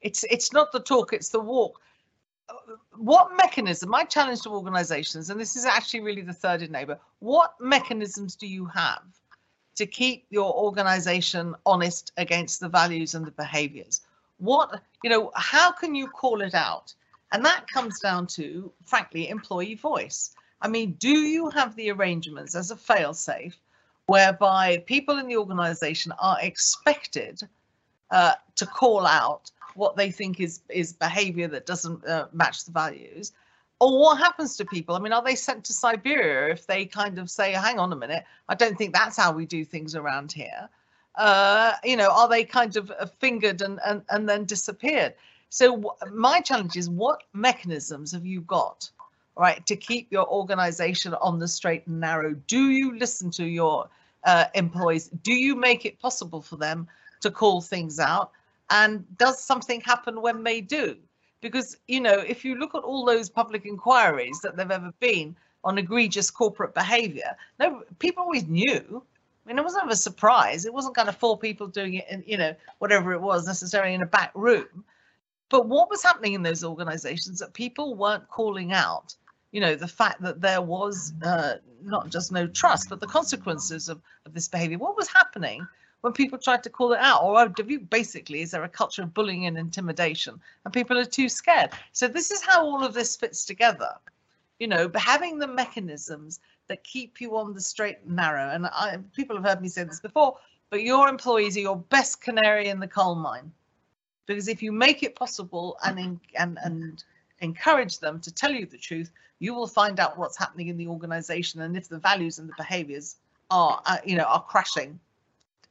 it's it's not the talk it's the walk. What mechanism my challenge to organizations and this is actually really the third enabler what mechanisms do you have to keep your organization honest against the values and the behaviors? What you know how can you call it out? And that comes down to frankly employee voice. I mean do you have the arrangements as a fail safe whereby people in the organization are expected uh, to call out what they think is is behavior that doesn't uh, match the values. Or what happens to people? I mean are they sent to siberia if they kind of say hang on a minute i don't think that's how we do things around here. Uh, you know are they kind of uh, fingered and, and and then disappeared? So my challenge is what mechanisms have you got right, to keep your organization on the straight and narrow? Do you listen to your uh, employees? Do you make it possible for them to call things out? And does something happen when they do? Because, you know, if you look at all those public inquiries that there have ever been on egregious corporate behavior, no, people always knew. I mean, it wasn't a surprise. It wasn't kind of four people doing it in, you know, whatever it was necessarily in a back room. But what was happening in those organizations that people weren't calling out you know the fact that there was uh, not just no trust but the consequences of, of this behavior what was happening when people tried to call it out or you basically is there a culture of bullying and intimidation and people are too scared so this is how all of this fits together you know, but having the mechanisms that keep you on the straight and narrow. And I, people have heard me say this before, but your employees are your best canary in the coal mine. Because if you make it possible and and and encourage them to tell you the truth, you will find out what's happening in the organization and if the values and the behaviors are, uh, you know, are crashing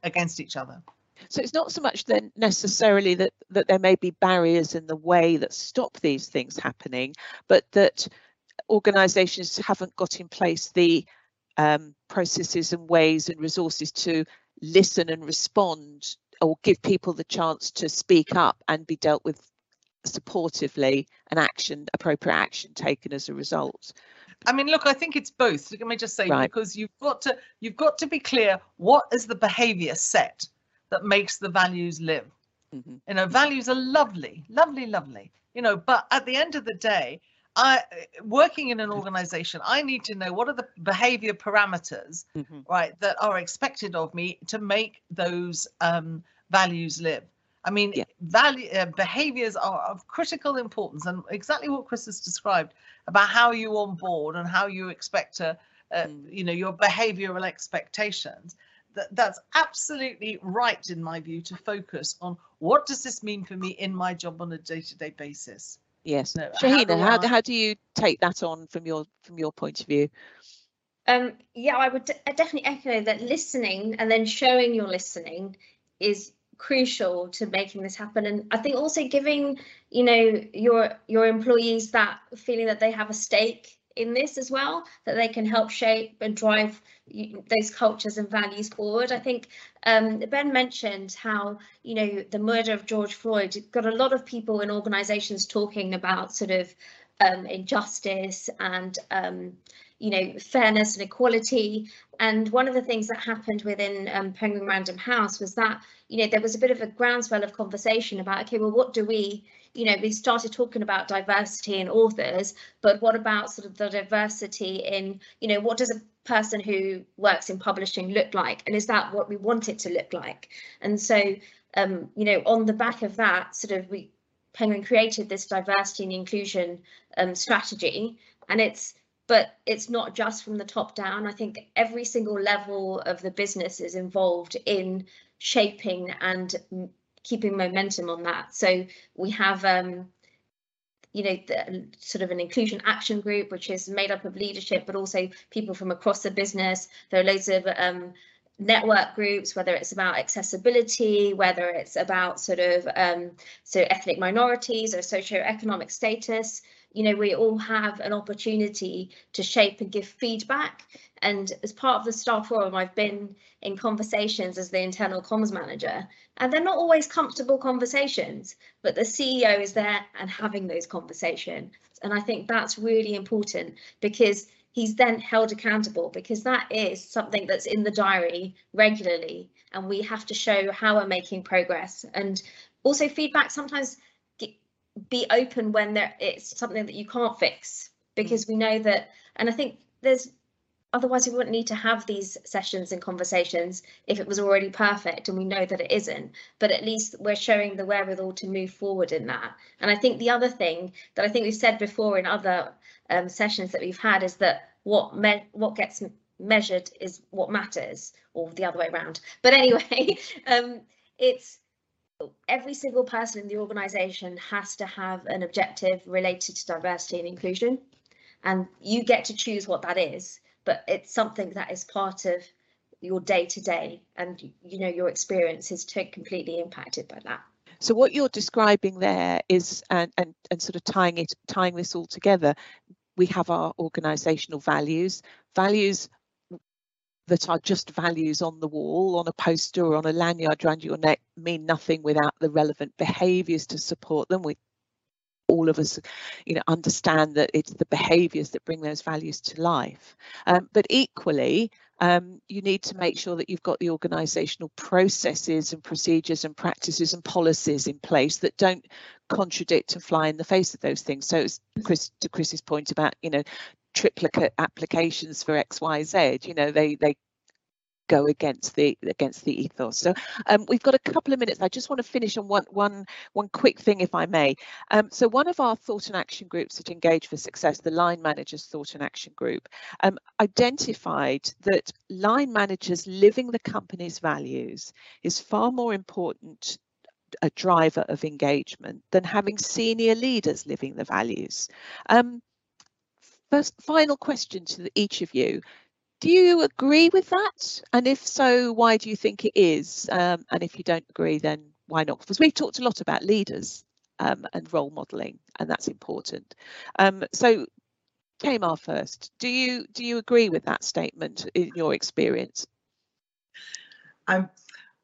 against each other. So it's not so much then necessarily that that there may be barriers in the way that stop these things happening, but that organisations haven't got in place the um, processes and ways and resources to listen and respond or give people the chance to speak up and be dealt with supportively and action appropriate action taken as a result I mean, look, I think it's both. Let me just say right. because you've got to you've got to be clear what is the behavior set that makes the values live. Mm-hmm. You know, values are lovely, lovely, lovely. You know, but at the end of the day, I working in an organization, I need to know what are the behavior parameters, mm-hmm. right, that are expected of me to make those um, values live. I mean, yeah. value uh, behaviors are of critical importance, and exactly what Chris has described about how you onboard and how you expect to, uh, mm. you know, your behavioral expectations. That that's absolutely right in my view to focus on what does this mean for me in my job on a day-to-day basis. Yes, no, Shahina, how, how, how do you take that on from your from your point of view? Um, yeah, I would definitely echo that listening and then showing your listening is crucial to making this happen. And i think also giving you know your your employees that feeling that they have a stake in this as well that they can help shape and drive those cultures and values forward. I think um, ben mentioned how you know the murder of george floyd got a lot of people in organizations talking about sort of um, injustice and um, you know, fairness and equality. And one of the things that happened within um, Penguin Random House was that, you know, there was a bit of a groundswell of conversation about, okay, well, what do we, you know, we started talking about diversity in authors, but what about sort of the diversity in, you know, what does a person who works in publishing look like? And is that what we want it to look like? And so, um, you know, on the back of that, sort of we Penguin created this diversity and inclusion um, strategy, and it's but it's not just from the top down. I think every single level of the business is involved in shaping and keeping momentum on that. So we have, um, you know, the, sort of an inclusion action group, which is made up of leadership, but also people from across the business. There are loads of um, network groups, whether it's about accessibility, whether it's about sort of um, so ethnic minorities or socioeconomic status you know, we all have an opportunity to shape and give feedback. And as part of the staff forum, I've been in conversations as the internal comms manager, and they're not always comfortable conversations, but the CEO is there and having those conversations. And I think that's really important because he's then held accountable because that is something that's in the diary regularly and we have to show how we're making progress and also feedback sometimes be open when there it's something that you can't fix because mm. we know that and i think there's otherwise we wouldn't need to have these sessions and conversations if it was already perfect and we know that it isn't. But at least we're showing the wherewithal to move forward in that. And i think the other thing that i think we've said before in other um, sessions that we've had is that what me- what gets measured is what matters or the other way around. But anyway um, it's every single person in the organization has to have an objective related to diversity and inclusion. And you get to choose what that is but it's something that is part of your day to day and you know your experience is completely impacted by that. So what you're describing there is and and, and sort of tying it tying this all together we have our organizational values. Values that are just values on the wall, on a poster or on a lanyard around your neck mean nothing without the relevant behaviours to support them. We all of us, you know, understand that it's the behaviours that bring those values to life. Um, but equally, um, you need to make sure that you've got the organisational processes and procedures and practices and policies in place that don't contradict and fly in the face of those things. So, Chris, to Chris's point about, you know, triplicate applications for XYZ. You know, they they go against the against the ethos. So um, we've got a couple of minutes. I just want to finish on one one one quick thing, if I may. Um, so one of our thought and action groups at Engage for Success, the line managers thought and action group, um, identified that line managers living the company's values is far more important a driver of engagement than having senior leaders living the values. Um, first, final question to each of you. Do you agree with that? And if so, why do you think it is? Um, and if you don't agree, then why not? Because we've talked a lot about leaders um, and role modelling, and that's important. Um, so, Tamar first, do you do you agree with that statement in your experience? Um,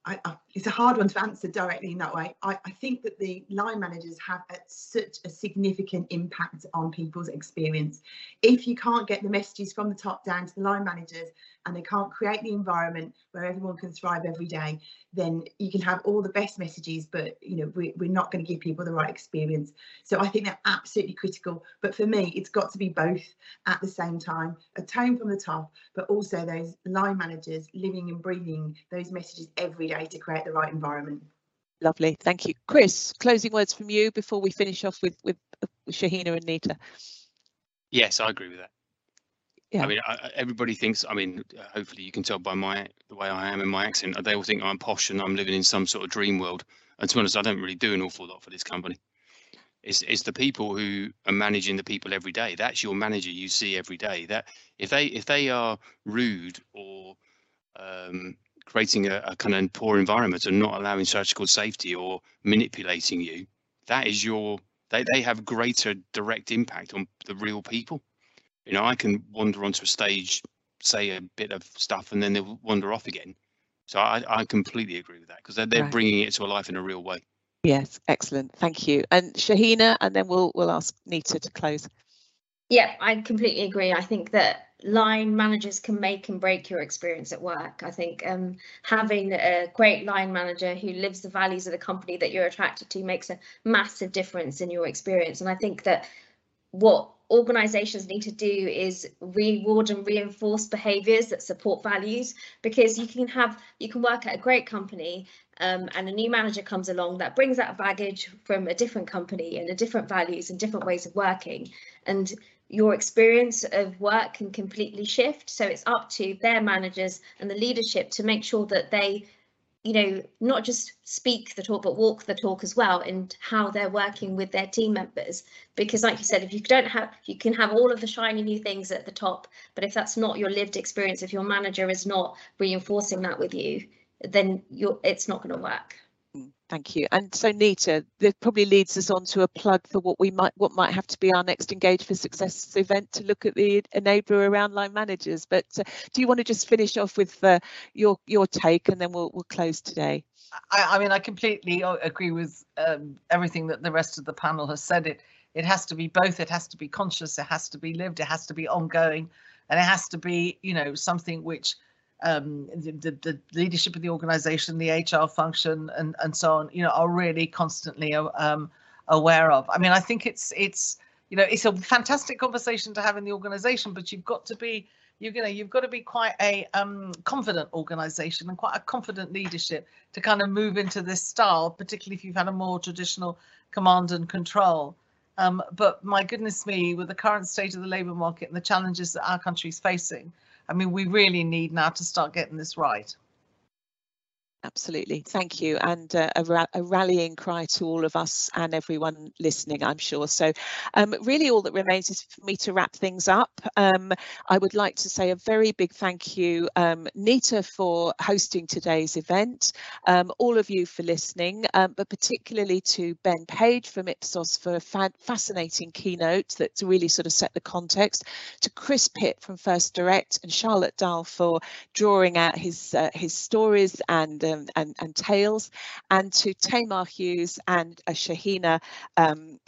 I, I, it's a hard one to answer directly in that way. I, I think that the line managers have a, such a significant impact on people's experience. If you can't get the messages from the top down to the line managers and they can't create the environment where everyone can thrive every day, then you can have all the best messages, but you know we, we're not going to give people the right experience. So I think they're absolutely critical. But for me, it's got to be both at the same time: a tone from the top, but also those line managers living and breathing those messages every day to create the right environment. Lovely, thank you, Chris. Closing words from you before we finish off with with, with Shahina and Nita. Yes, I agree with that. Yeah. I mean, I, everybody thinks. I mean, hopefully you can tell by my the way I am and my accent. They all think I'm posh and I'm living in some sort of dream world. And to be honest, I don't really do an awful lot for this company. It's it's the people who are managing the people every day. That's your manager you see every day. That if they if they are rude or um, creating a, a kind of poor environment and not allowing surgical safety or manipulating you, that is your they, they have greater direct impact on the real people. You know, I can wander onto a stage, say a bit of stuff, and then they'll wander off again. So I, I completely agree with that because they're, they're right. bringing it to a life in a real way. Yes, excellent. Thank you. And Shahina, and then we'll we'll ask Nita to close. Yeah, I completely agree. I think that line managers can make and break your experience at work. I think um, having a great line manager who lives the values of the company that you're attracted to makes a massive difference in your experience. And I think that what organizations need to do is reward and reinforce behaviors that support values because you can have you can work at a great company um, and a new manager comes along that brings that baggage from a different company and a different values and different ways of working. And your experience of work can completely shift. So it's up to their managers and the leadership to make sure that they you know, not just speak the talk, but walk the talk as well and how they're working with their team members. Because like you said, if you don't have, you can have all of the shiny new things at the top, but if that's not your lived experience, if your manager is not reinforcing that with you, then you're, it's not going to work. Thank you. And so Nita, this probably leads us on to a plug for what we might what might have to be our next Engage for Success event to look at the enabler around line managers. But uh, do you want to just finish off with uh, your your take and then we'll we'll close today? I, I mean, I completely agree with um, everything that the rest of the panel has said. It it has to be both. It has to be conscious. It has to be lived. It has to be ongoing, and it has to be you know something which um, the, the, leadership of the organization, the HR function, and and so on, you know, are really constantly um, aware of. I mean, I think it's it's you know it's a fantastic conversation to have in the organization, but you've got to be you're gonna you've got to be quite a um, confident organization and quite a confident leadership to kind of move into this style, particularly if you've had a more traditional command and control. Um, but my goodness me, with the current state of the labour market and the challenges that our country is facing, I mean, we really need now to start getting this right. Absolutely, thank you, and uh, a, ra a, rallying cry to all of us and everyone listening, I'm sure. So, um, really, all that remains is for me to wrap things up. Um, I would like to say a very big thank you, um, Nita, for hosting today's event, um, all of you for listening, um, but particularly to Ben Page from Ipsos for a fa fascinating keynote that really sort of set the context, to Chris Pitt from First Direct, and Charlotte Dahl for drawing out his uh, his stories and um, and, and Tales, and to Tamar Hughes and uh, Shahina um,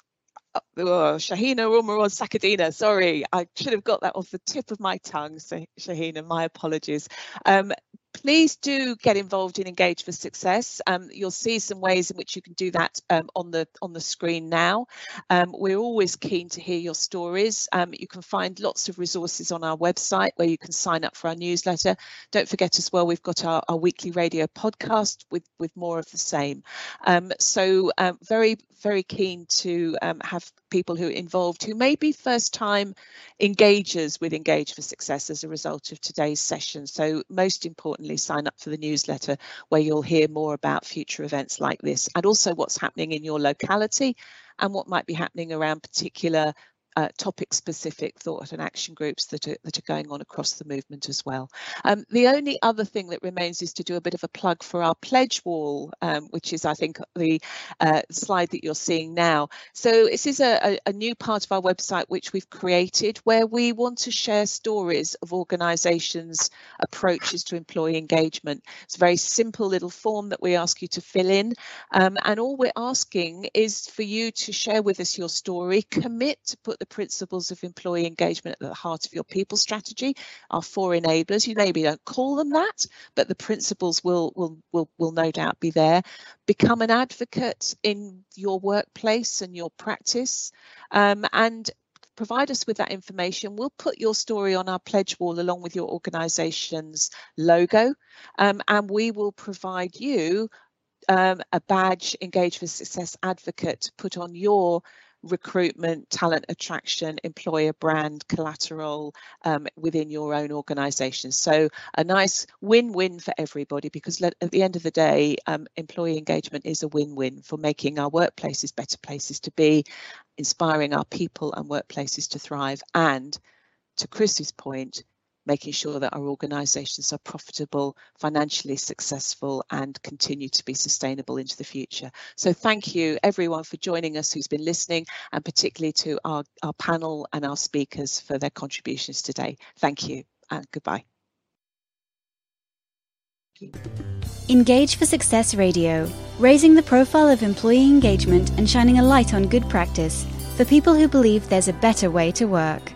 uh, oh, Shahina Umarov Sakadina, sorry, I should have got that off the tip of my tongue, Shahina, my apologies. Um, please do get involved in Engage for Success. Um, you'll see some ways in which you can do that um, on the on the screen now. Um, we're always keen to hear your stories. Um, you can find lots of resources on our website where you can sign up for our newsletter. Don't forget as well, we've got our, our weekly radio podcast with with more of the same. Um, so um, very very keen to have people who are involved who may be first time engagers with Engage for Success as a result of today's session. So most importantly, sign up for the newsletter where you'll hear more about future events like this and also what's happening in your locality and what might be happening around particular uh, topic specific thought and action groups that are, that are going on across the movement as well. Um, the only other thing that remains is to do a bit of a plug for our pledge wall, um, which is I think the uh, slide that you're seeing now. So this is a, a, new part of our website which we've created where we want to share stories of organisations approaches to employee engagement. It's a very simple little form that we ask you to fill in um, and all we're asking is for you to share with us your story, commit to put the principles of employee engagement at the heart of your people strategy, our four enablers. You maybe don't call them that, but the principles will will will will no doubt be there. Become an advocate in your workplace and your practice, um, and provide us with that information. We'll put your story on our pledge wall along with your organisation's logo, um, and we will provide you um, a badge engage for success advocate to put on your recruitment, talent attraction, employer brand, collateral um, within your own organisation. So a nice win-win for everybody because at the end of the day, um, employee engagement is a win-win for making our workplaces better places to be, inspiring our people and workplaces to thrive, and to Chris's point, making sure that our organisations are profitable, financially successful and continue to be sustainable into the future. So thank you everyone for joining us who's been listening and particularly to our, our panel and our speakers for their contributions today. Thank you and goodbye. Engage for Success Radio, raising the profile of employee engagement and shining a light on good practice for people who believe there's a better way to work.